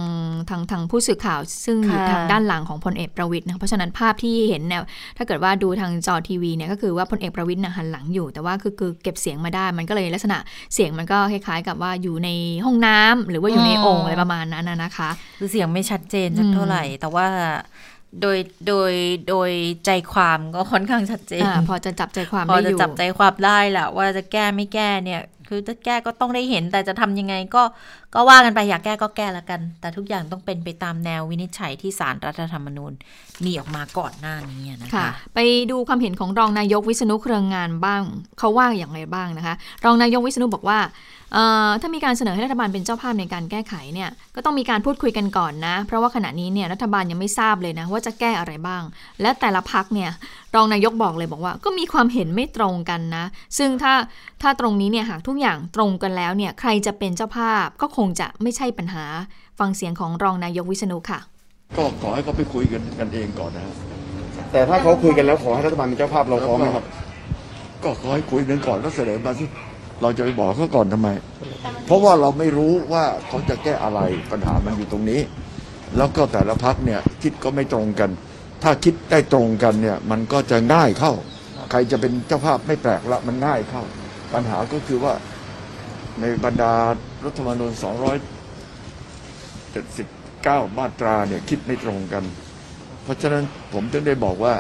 ทางทางผู้สื่อข่าว ซึ่งอยู่ค่ะทางด้านหลังของพลเอกประวิตยนะเพราะฉะนั้นภาพที่เห็นเนี่ยถ้าเกิดว่าดูทางจอทีวีเนี่ยก็คือว่าพลเอกประวิตยเนี่ยหันหลังอยู่แต่ว่าคือคือเก็บเสียงมาได้ มันก็เลยลักษณะเสียงมันก็คล้ายๆ กับว่าอยู่ในห้องน้ำหรือว่าอยู่ในโอ่งอะไรประมาณนั้นนะนะคะคือเสียงไม่ชัดเจนสักเท่าไหร่แต่ว่า โดยโดยโดยใจความก็ค่อนข้างชัดเจนอ่าพอจะจับใจความพอได้จะอยู่จับใจความได้แหละว่าจะแก้ไม่แก้เนี่ย คือถ้าแก้ก็ต้องได้เห็นแต่จะทำยังไงก็ก็ว่ากันไปอยากแก้ก็แก้ละกัน แต่ทุกอย่างต้องเป็นไปตามแนววินิจฉัยที่สารรัฐธรรมนูญมีออกมาก่อนหน้านี้นะคะคะไปดูความเห็นของรองนายกวิษณุเครืองงานบ้างเขาว่าอย่างไรบ้างนะคะ รองนายกวิษณุบอกว่าถ้ามีการเสนอให้รัฐบาลเป็นเจ้าภาพในการแก้ไขเนี่ยก็ต้องมีการพูดคุยกันก่อนนะ เพราะว่าขณะนี้เนี่ยรัฐบาลยังไม่ทราบเลยนะว่าจะแก้อะไรบ้าง และแต่ละพักเนี่ยรองนายกบอกเลยบอกว่า ก็มีความเห็นไม่ตรงกันนะ ซึ่งถ้าถ้าตรงนี้เนี่ยหากทุกอย่างตรงกันแล้วเนี่ยใครจะเป็นเจ้าภาพก็คงจะไม่ใช่ปัญหา ฟังเสียงของรองนายกวิษณุค่ะ ก็ขอให้เขาไปคุยกันกันเองก่อนนะครับแต่ถ้าเขาคุยกันแล้วขอให้รัฐบาลเป็นเจ้าภาพเราพร้อมไหมครับ ก็ขอให้คุยกันก่อนแล้วเสนอมาสิเราจะไปบอกเขาก่อนทำไม เพราะว่าเราไม่รู้ว่าเขาจะแก้อะไรปัญหามันอยู่ตรงนี้ แล้วก็แต่ละพักเนี่ยคิดก็ไม่ตรงกัน ถ้าคิดได้ตรงกันเนี่ยมันก็จะง่ายเข้า ใครจะเป็นเจ้าภาพไม่แปลกละมันง่ายเข้า ปัญหาก็คือว่า ในบรรดารัฐธรรมนูญ279 มาตราเนี่ยคิดไม่ตรงกัน เพราะฉะนั้นผมจึงได้บอกว่า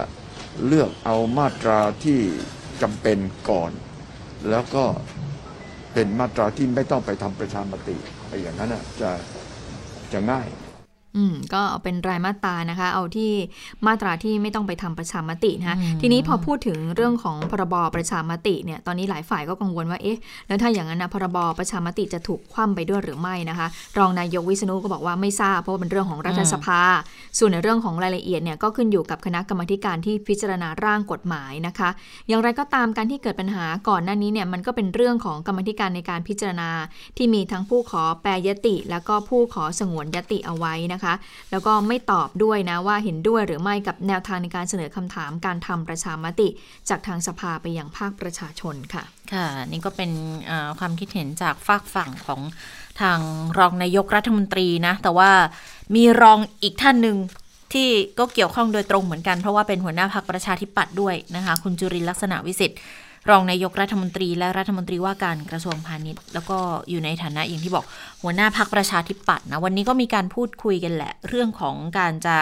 เลือกเอามาตราที่จำเป็นก่อน แล้วก็เป็นมาตราที่ไม่ต้องไปทำประชามติไปอย่างนั้นน่ะจะจะง่าย อืมก็เอาเป็นรายมาตรานะคะ เอาที่มาตราที่ไม่ต้องไปทำประชามตินะคะอืมทีนี้พอพูดถึงเรื่องของพรบประชามติเนี่ยตอนนี้หลายฝ่ายก็กังวลว่าเอ๊ะแล้วถ้าอย่างนั้นนะพรบประชามติจะถูกคว่ำไปด้วยหรือไม่นะคะ รองนายกวิษณุก็บอกว่าไม่ทราบเพราะว่าเป็นเรื่องของรัฐสภา ส่วนในเรื่องของรายละเอียดเนี่ยก็ขึ้นอยู่กับคณะกรรมาธิการที่พิจารณาร่างกฎหมายนะคะ อย่างไรก็ตามการที่เกิดปัญหาก่อนหน้านี้เนี่ยมันก็เป็นเรื่องของกรรมาธิการในการพิจารณา ที่มีทั้งผู้ขอแปรยติ แล้วก็ผู้ขอสงวนยติเอาไว้นะคะแล้วก็ไม่ตอบด้วยนะว่าเห็นด้วยหรือไม่กับแนวทางในการเสนอคำถามการทำประชามติ จากทางสภาไปยังภาคประชาชนค่ะ ค่ะ นี่ก็เป็นความคิดเห็นจากฝากฝั่งของทางรองนายกรัฐมนตรีนะ แต่ว่ามีรองอีกท่านหนึ่งที่ก็เกี่ยวข้องโดยตรงเหมือนกันเพราะว่าเป็นหัวหน้าพักประชาธิปัตย์ด้วยนะคะ คุณจุรินลักษณะวิสิทธิ์ รองนายกรัฐมนตรีและรัฐมนตรีว่าการกระทรวงพาณิชย์ แล้วก็อยู่ในฐานะอย่างที่บอกหัวหน้าพักประชาธิปัตย์นะวันนี้ก็มีการพูดคุยกันแหละ เรื่องของการจะ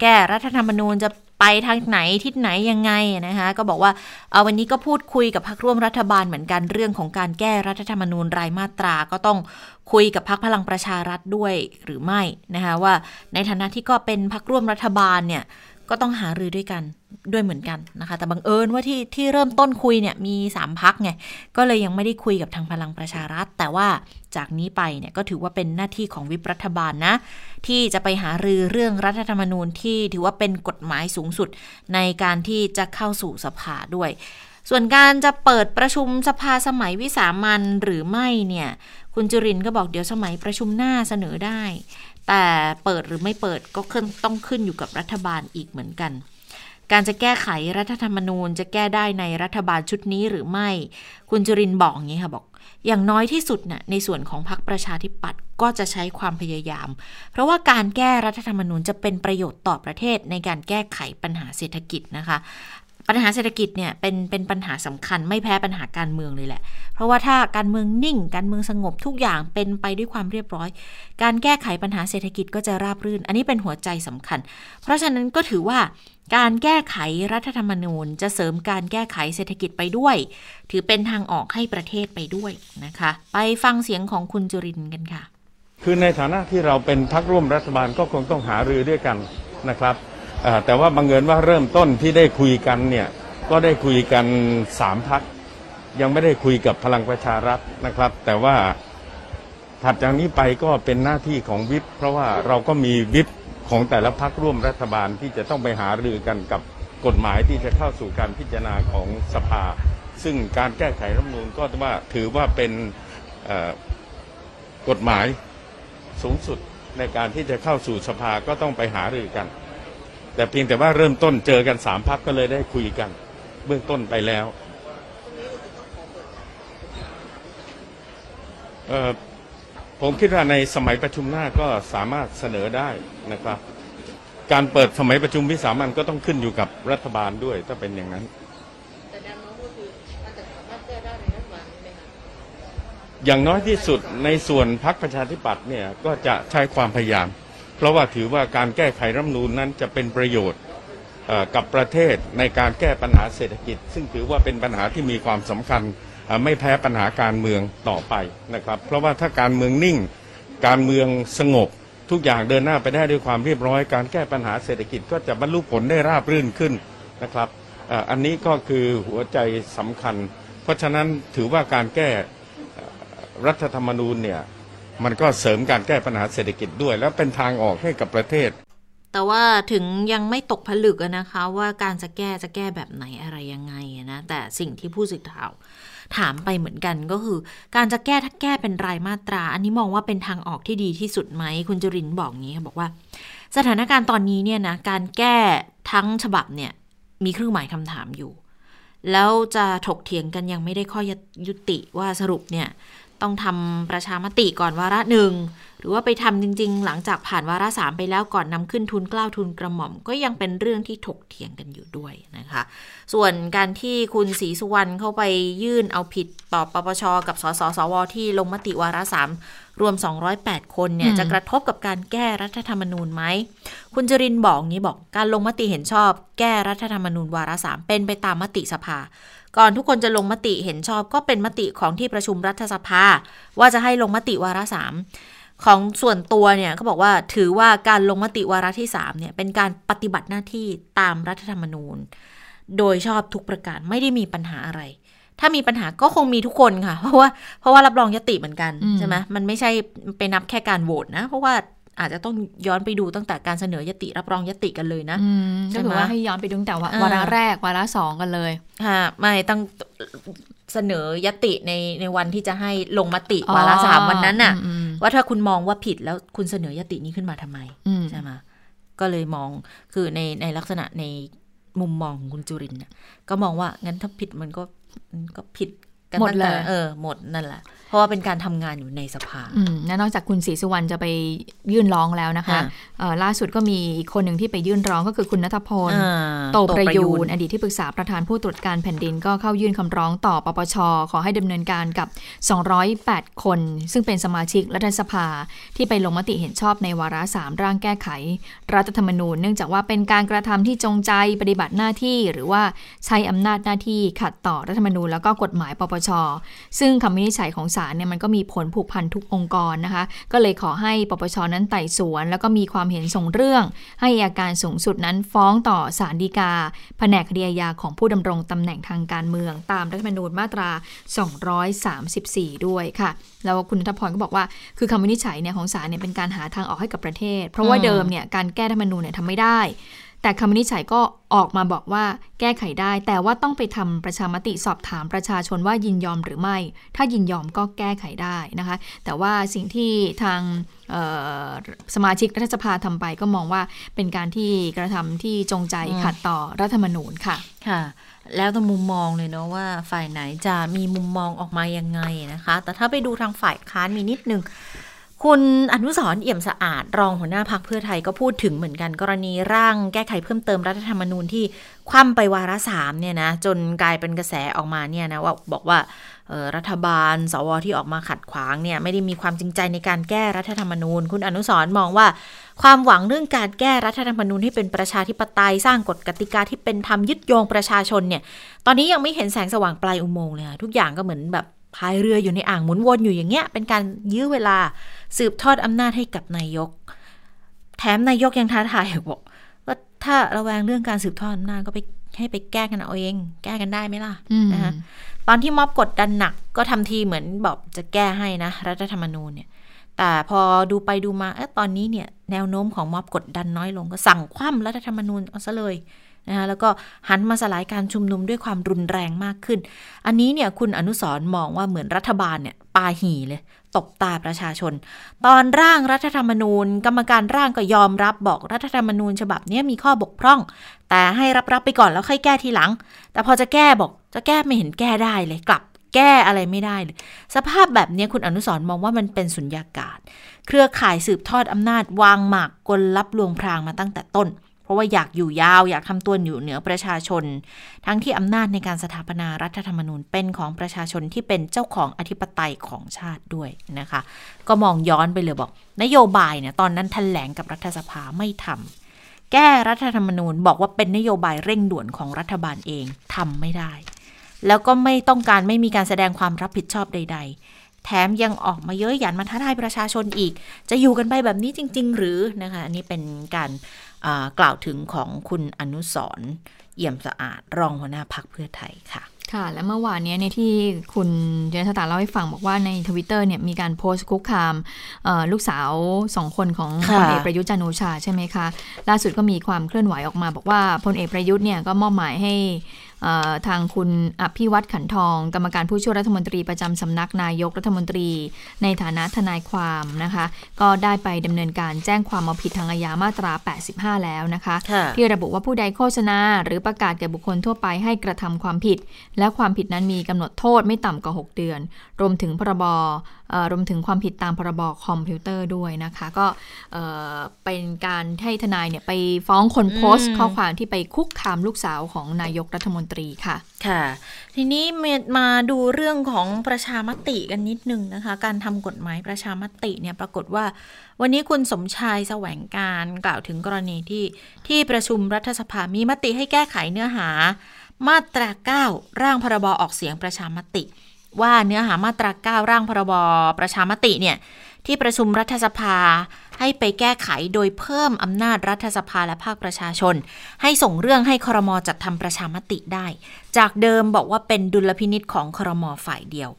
แก้รัฐธรรมนูญจะไปทางไหนทิศไหนยังไงนะคะก็บอกว่าเอ่อวันนี้ก็พูดคุยกับพักร่วมรัฐบาลเหมือนกันเรื่องของการแก้รัฐธรรมนูญรายมาตราก็ต้องคุยกับพักพลังประชารัฐด้วยหรือไม่นะคะว่าในฐานะที่ก็เป็นพักร่วมรัฐบาลเนี่ย ก็ต้องหารือด้วยกันด้วยเหมือนกันนะคะ แต่บังเอิญว่าที่ที่เริ่มต้นคุยเนี่ยมีสามพักไงก็เลยยังไม่ได้คุยกับทางพลังประชารัฐ แต่ว่าจากนี้ไปเนี่ยก็ถือว่าเป็นหน้าที่ของวิปรัฐบาลนะ ที่จะไปหารือเรื่องรัฐธรรมนูญที่ถือว่าเป็นกฎหมายสูงสุดในการที่จะเข้าสู่สภาด้วย ส่วนการจะเปิดประชุมสภาสมัยวิสามันหรือไม่เนี่ยคุณจุรินก็บอกเดี๋ยวสมัยประชุมหน้าเสนอได้ แต่เปิดหรือไม่เปิดก็ขึ้นต้องขึ้นอยู่กับรัฐบาลอีกเหมือนกัน การจะแก้ไขรัฐธรรมนูญจะแก้ได้ในรัฐบาลชุดนี้หรือไม่ คุณจุรินบอกอย่างนี้ค่ะบอกอย่างน้อยที่สุดน่ะในส่วนของพรรคประชาธิปัตย์ก็จะใช้ความพยายาม เพราะว่าการแก้รัฐธรรมนูญจะเป็นประโยชน์ต่อประเทศในการแก้ไขปัญหาเศรษฐกิจนะคะ ปัญหาเศรษฐกิจเนี่ยเป็นเป็นปัญหาสำคัญไม่แพ้ปัญหาการเมืองเลยแหละ เพราะว่าถ้าการเมืองนิ่ง การเมืองสงบทุกอย่างเป็นไปด้วยความเรียบร้อย การแก้ไขปัญหาเศรษฐกิจก็จะราบรื่น อันนี้เป็นหัวใจสำคัญ เพราะฉะนั้นก็ถือว่าการแก้ไขรัฐธรรมนูญ จะเสริมการแก้ไขเศรษฐกิจไปด้วย ถือเป็นทางออกให้ประเทศไปด้วยนะคะ ไปฟังเสียงของคุณจุรินกันค่ะ คือในฐานะที่เราเป็นพักร่วมรัฐบาลก็คงต้องหารือด้วยกันนะครับ แต่ว่าบังเอิญว่าเริ่มต้นที่ได้คุยกันเนี่ยก็ได้คุยกันสามพักยังไม่ได้คุยกับพลังประชารัฐนะครับ แต่ว่าถัดจากนี้ไปก็เป็นหน้าที่ของวิปเพราะว่าเราก็มีวิปของแต่ละพักร่วมรัฐบาลที่จะต้องไปหารือกันกับกฎหมายที่จะเข้าสู่การพิจารณาของสภา ซึ่งการแก้ไขรัฐมนูญก็ว่าถือว่าเป็นกฎหมายสูงสุดในการที่จะเข้าสู่สภาก็ต้องไปหารือกัน แต่เพียงแต่ว่าเริ่มต้นเจอกันสามพักก็เลยได้คุยกัน เบื้องต้นไปแล้วผมคิดว่าในสมัยประชุมหน้าก็สามารถเสนอได้นะครับ การเปิดสมัยประชุมวิสามันก็ต้องขึ้นอยู่กับรัฐบาลด้วยถ้าเป็นอย่างนั้นอย่างน้อยที่สุดในส่วนพรรคประชาธิปัตย์เนี่ยก็จะใช้ความพยายาม เพราะว่าถือว่าการแก้ไขรัฐมนูญนั้นจะเป็นประโยชน์กับประเทศในการแก้ปัญหาเศรษฐกิจ ซึ่งถือว่าเป็นปัญหาที่มีความสำคัญไม่แพ้ปัญหาการเมืองต่อไปนะครับ เพราะว่าถ้าการเมืองนิ่ง การเมืองสงบ ทุกอย่างเดินหน้าไปได้ด้วยความเรียบร้อย การแก้ปัญหาเศรษฐกิจก็จะบรรลุผลได้ราบรื่นขึ้นนะครับอันนี้ก็คือหัวใจสำคัญ เพราะฉะนั้นถือว่าการแก้รัฐธรรมนูญเนี่ย มันก็เสริมการแก้ปัญหาเศรษฐกิจด้วย แล้วเป็นทางออกให้กับประเทศ แต่ว่าถึงยังไม่ตกผลึกนะคะว่าการจะแก้จะแก้แบบไหนอะไรยังไงนะแต่สิ่งที่ผู้สื่อข่าวถามไปเหมือนกันก็คือ การจะแก้ถ้าแก้เป็นรายมาตรา อันนี้มองว่าเป็นทางออกที่ดีที่สุดไหมคุณจรินทร์บอกงี้ค่ะบอกว่า สถานการณ์ตอนนี้เนี่ยนะการแก้ทั้งฉบับเนี่ยมีเครื่องหมายคำถามอยู่ แล้วจะถกเถียงกันยังไม่ได้ข้อยุติว่าสรุปเนี่ย ต้องทำประชามติก่อนวาระหนึ่งหรือว่าไปทำจริง ๆ หลังจากผ่านวาระสามไปแล้วก่อนนำขึ้นทุนกล้าวทุนกระหม่อม ก็ยังเป็นเรื่องที่ถกเถียงกันอยู่ด้วยนะคะ ส่วนการที่คุณศรีสุวรรณเข้าไปยื่นเอาผิดต่อปปชกับสสสวที่ลงมติวาระสาม รวม 208 คนเนี่ยอืมจะกระทบกับการแก้รัฐธรรมนูญไหม คุณจรินทร์บอกงี้บอกการลงมติเห็นชอบ แก้รัฐธรรมนูญวาระสามเป็นไปตามมติสภา ก่อนทุกคนจะลงมติเห็นชอบก็เป็นมติของที่ประชุมรัฐสภา ว่าจะให้ลงมติวาระสามของส่วนตัวเนี่ยเขาบอกว่าถือว่าการลงมติวาระที่สามเนี่ยเป็นการปฏิบัติหน้าที่ตามรัฐธรรมนูญ โดยชอบทุกประการไม่ได้มีปัญหาอะไร ถ้ามีปัญหาก็คงมีทุกคนค่ะ เพราะว่าเพราะว่ารับรองยติเหมือนกันอืมใช่ไหมมันไม่ใช่ไปนับแค่การโหวตนะ เพราะว่าอาจจะต้องย้อนไปดูตั้งแต่การเสนอยติรับรองยติกันเลยนะอืมก็ใช่ถืไหอมว่าให้ย้อนไปดูตั้งแต่ว่าอ่าวาระแรกวาระสองกันเลยค่ะไม่ต้องเสนอยติในในวันที่จะให้ลงมติอ๋อวาระสามวันนั้นน่ะอืมว่าถ้าคุณมองว่าผิดแล้วคุณเสนอยตินี้ขึ้นมาทำไมอืมใช่ไหมก็เลยมองคือในในลักษณะในมุมมองของคุณจุรินทร์น่ะก็มองว่างั้นถ้าผิดมันก็มัน ก็ผิดกันหมดตั้งแต่เลยเออหมดนั่นแหละเพ ราะว่าเป็นการทำงานอยู่ในสภาอืมและนอกจากคุณศรีสุวรรณจะไปยื่นร้องแล้วนะคะค่ะเอ่อล่าสุดก็มีอีกคนหนึ่งที่ไปยื่นร้องก็คือคุณนัทพลอ่าโตประยูโตประยูนนอดีตที่ปรึกษาประธานผู้ตรวจการแผ่นดินก็เข้ายื่นคำร้องต่อปปชขอให้ดำเนินการกับ 208 คน ซึ่งเป็นสมาชิกรัฐสภาที่ไปลงมติเห็นชอบในวาระสามร่างแก้ไข รัฐธรรมนูญเนื่องจากว่าเป็นการกระทำที่จงใจปฏิบัติหน้าที่ หรือว่าใช้อำนาจหน้าที่ขัดต่อรัฐธรรมนูญแล้วก็กฎหมายปปชชซึ่งคำวินิจฉัยของศาลเนี่ยมันก็มีผลผูกพันทุกองค์กรนะคะ ก็เลยขอให้ปปชนั้นไต่สวน แล้วก็มีความเห็นส่งเรื่อง ให้อาการสูงสุดนั้นฟ้องต่อศาลฎีกา แผนกคดีอาญาของผู้ดำรงตำแหน่งทางการเมือง ตามรัฐธรรมนูญมาตรา 234 ด้วยค่ะ แล้วคุณนัทพรก็บอกว่า คือคำวินิจฉัยเนี่ยของศาลเนี่ยเป็นการหาทางออกให้กับประเทศ เพราะว่าเดิมเนี่ยการแก้รัฐธรรมนูญเนี่ยทำไม่ได้ แต่คำวินิจฉัยก็ออกมาบอกว่าแก้ไขได้ แต่ว่าต้องไปทำประชามติสอบถามประชาชนว่ายินยอมหรือไม่ ถ้ายินยอมก็แก้ไขได้นะคะ แต่ว่าสิ่งที่ทางสมาชิกรัฐสภาทำไปก็มองว่าเป็นการที่กระทำที่จงใจขัดต่อรัฐธรรมนูญค่ะค่ะ แล้วแต่มุมมองเลยเนาะว่าฝ่ายไหนจะมีมุมมองออกมายังไงนะคะ แต่ถ้าไปดูทางฝ่ายค้านมีนิดนึง คุณอนุสรเอี่ยมสะอาด รองหัวหน้าพักเพื่อไทยก็พูดถึงเหมือนกันกรณีร่างแก้ไขเพิ่มเติมรัฐธรรมนูญที่คว่ำไปวาระสามเนี่ยนะ จนกลายเป็นกระแสออกมาเนี่ยนะว่าบอกว่ารัฐบาล สวที่ออกมาขัดขวางเนี่ยไม่ได้มีความจริงใจในการแก้รัฐธรรมนูญ คุณอนุสรมองว่า ความหวังเรื่องการแก้รัฐธรรมนูญให้เป็นประชาธิปไตยสร้างกฎกติกาที่เป็นธรรมยึดโยงประชาชนเนี่ย ตอนนี้ยังไม่เห็นแสงสว่างปลายอุโมงค์เลยทุกอย่างก็เหมือนแบบ พายเรืออยู่ในอ่างหมุนวนอยู่อย่างเงี้ย เป็นการยื้อเวลาสืบทอดอำนาจให้กับนายก แถมนายกยังท้าทายบอกว่าถ้าระแวงเรื่องการสืบทอดอำนาจก็ไปให้ไปแก้กันเอาเอง แก้กันได้ไหมล่ะนะคะตอนที่ม็อบกดดันหนักก็ทำทีเหมือนบอกจะแก้ให้นะ รัฐธรรมนูญเนี่ย แต่พอดูไปดูมาเออตอนนี้เนี่ย แนวโน้มของม็อบกดดันน้อยลงก็สั่งคว่ำรัฐธรรมนูญเอาซะเลย นะคะแล้วก็หันมาสลายการชุมนุมด้วยความรุนแรงมากขึ้น อันนี้เนี่ยคุณอนุสรมองว่าเหมือนรัฐบาลเนี่ยปาหีเลย ตบตาประชาชน ตอนร่างรัฐธรรมนูญ กรรมการร่างก็ยอมรับบอกรัฐธรรมนูญฉบับนี้มีข้อบกพร่อง แต่ให้รับรับไปก่อนแล้วค่อยแก้ทีหลัง แต่พอจะแก้บอกจะแก้ไม่เห็นแก้ได้เลยกลับแก้อะไรไม่ได้เลย สภาพแบบนี้คุณอนุสรมองว่ามันเป็นสุญญากาศ เครือข่ายสืบทอดอำนาจวางหมากกลลับลวงพรางมาตั้งแต่ต้น เพราะว่าอยากอยู่ยาวอยากทำตัวอยู่เหนือประชาชน ทั้งที่อำนาจในการสถาปนารัฐธรรมนูญเป็นของประชาชนที่เป็นเจ้าของอธิปไตยของชาติด้วยนะคะ ก็มองย้อนไปเลยบอก นโยบายเนี่ยตอนนั้นแถลงกับรัฐสภาไม่ทำแก้รัฐธรรมนูญบอกว่าเป็นนโยบายเร่งด่วนของรัฐบาลเองทำไม่ได้ แล้วก็ไม่ต้องการไม่มีการแสดงความรับผิดชอบใด ๆแถมยังออกมาเย้ยหยันมาท้าทายประชาชนอีก จะอยู่กันไปแบบนี้จริง ๆ หรือนะคะ อันนี้เป็นการ กล่าวถึงของคุณอนุสรเอี่ยมสะอาด รองหัวหน้าพักเพื่อไทยค่ะ ค่ะ และเมื่อวานนี้ในที่คุณเจนสตาเล่าให้ฟังบอกว่าในทวิตเตอร์เนี่ยมีการโพสต์คุกคามลูกสาวสองคนของพลเอกประยุทธ์จันโอชาใช่ไหมคะ ล่าสุดก็มีความเคลื่อนไหวออกมา บอกว่าพลเอกประยุทธ์เนี่ยก็มอบหมายให้ ทางคุณอภิวัตขันทอง กรรมการผู้ช่วยรัฐมนตรีประจำสำนักนายกรัฐมนตรี ในฐานะทนายความนะคะ ก็ได้ไปดำเนินการแจ้งความเอาผิดทางอาญามาตรา 85 แล้วนะคะ ที่ระบุว่าผู้ใดโฆษณา หรือประกาศแก่บุคคลทั่วไปให้กระทำความผิด และความผิดนั้นมีกำหนดโทษไม่ต่ำกว่า 6 เดือน รวมถึงพรบรวมถึงความผิดตามพรบคอมพิวเตอร์ด้วยนะคะ ก็เป็นการให้ทนายเนี่ยไปฟ้องคนโพสต์ ข้อความที่ไปคุกคามลูกสาวของนายกรัฐมนตรีค่ะ ค่ะ ทีนี้มาดูเรื่องของประชามติกันนิดนึงนะคะ การทำกฎหมายประชามติเนี่ยปรากฏว่า วันนี้คุณสมชายแสวงการกล่าวถึงกรณีที่ที่ประชุมรัฐสภามีมติให้แก้ไขเนื้อหา มาตรา 9 ร่างพรบออกเสียงประชามติ ว่าเนื้อหามาตรา 9 ร่างพรบประชามติเนี่ยที่ประชุมรัฐสภาให้ไปแก้ไขโดยเพิ่มอำนาจรัฐสภาและภาคประชาชน ให้ส่งเรื่องให้ครมจัดทำประชามติได้ จากเดิมบอกว่าเป็นดุลพินิษของครมฝ่ายเดียว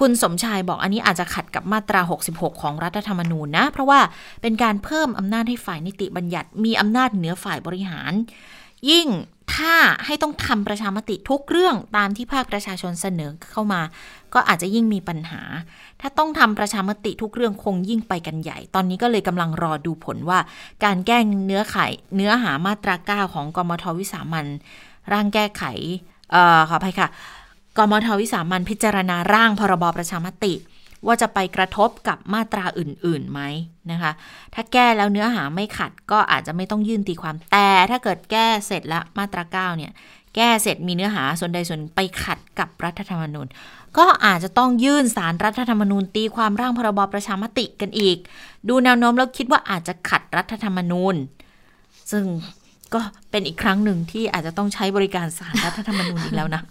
คุณสมชายบอกอันนี้อาจจะขัดกับมาตรา 66 ของรัฐธรรมนูญนะ เพราะว่าเป็นการเพิ่มอำนาจให้ฝ่ายนิติบัญญัติ มีอำนาจเหนือฝ่ายบริหาร ยิ่งถ้าให้ต้องทำประชามติทุกเรื่องตามที่ภาคประชาชนเสนอเข้ามา ก็อาจจะยิ่งมีปัญหา ถ้าต้องทำประชามติทุกเรื่องคงยิ่งไปกันใหญ่ ตอนนี้ก็เลยกำลังรอดูผลว่า การแก้เนื้อไขเนื้อหามาตราเก้าของกมทวิสามันร่างแก้ไขเอ่อขออภัยค่ะกมทวิสามันพิจารณาร่างพรบประชามติ ว่าจะไปกระทบกับมาตราอื่นๆไหมนะคะ ถ้าแก้แล้วเนื้อหาไม่ขัดก็อาจจะไม่ต้องยื่นตีความแต่ถ้าเกิดแก้เสร็จแล้วมาตราเก้าเนี่ย แก้เสร็จมีเนื้อหาส่วนใดส่วนไปขัดกับรัฐธรรมนูญ ก็อาจจะต้องยื่นสารรัฐธรรมนูญ ตีความร่างพรบประชามติกันอีก ดูแนวโน้มแล้วคิดว่าอาจจะขัดรัฐธรรมนูญ ซึ่ง ก็เป็นอีกครั้งหนึ่งที่อาจจะต้องใช้บริการสารรัฐธรรมนูญอีกแล้วนะ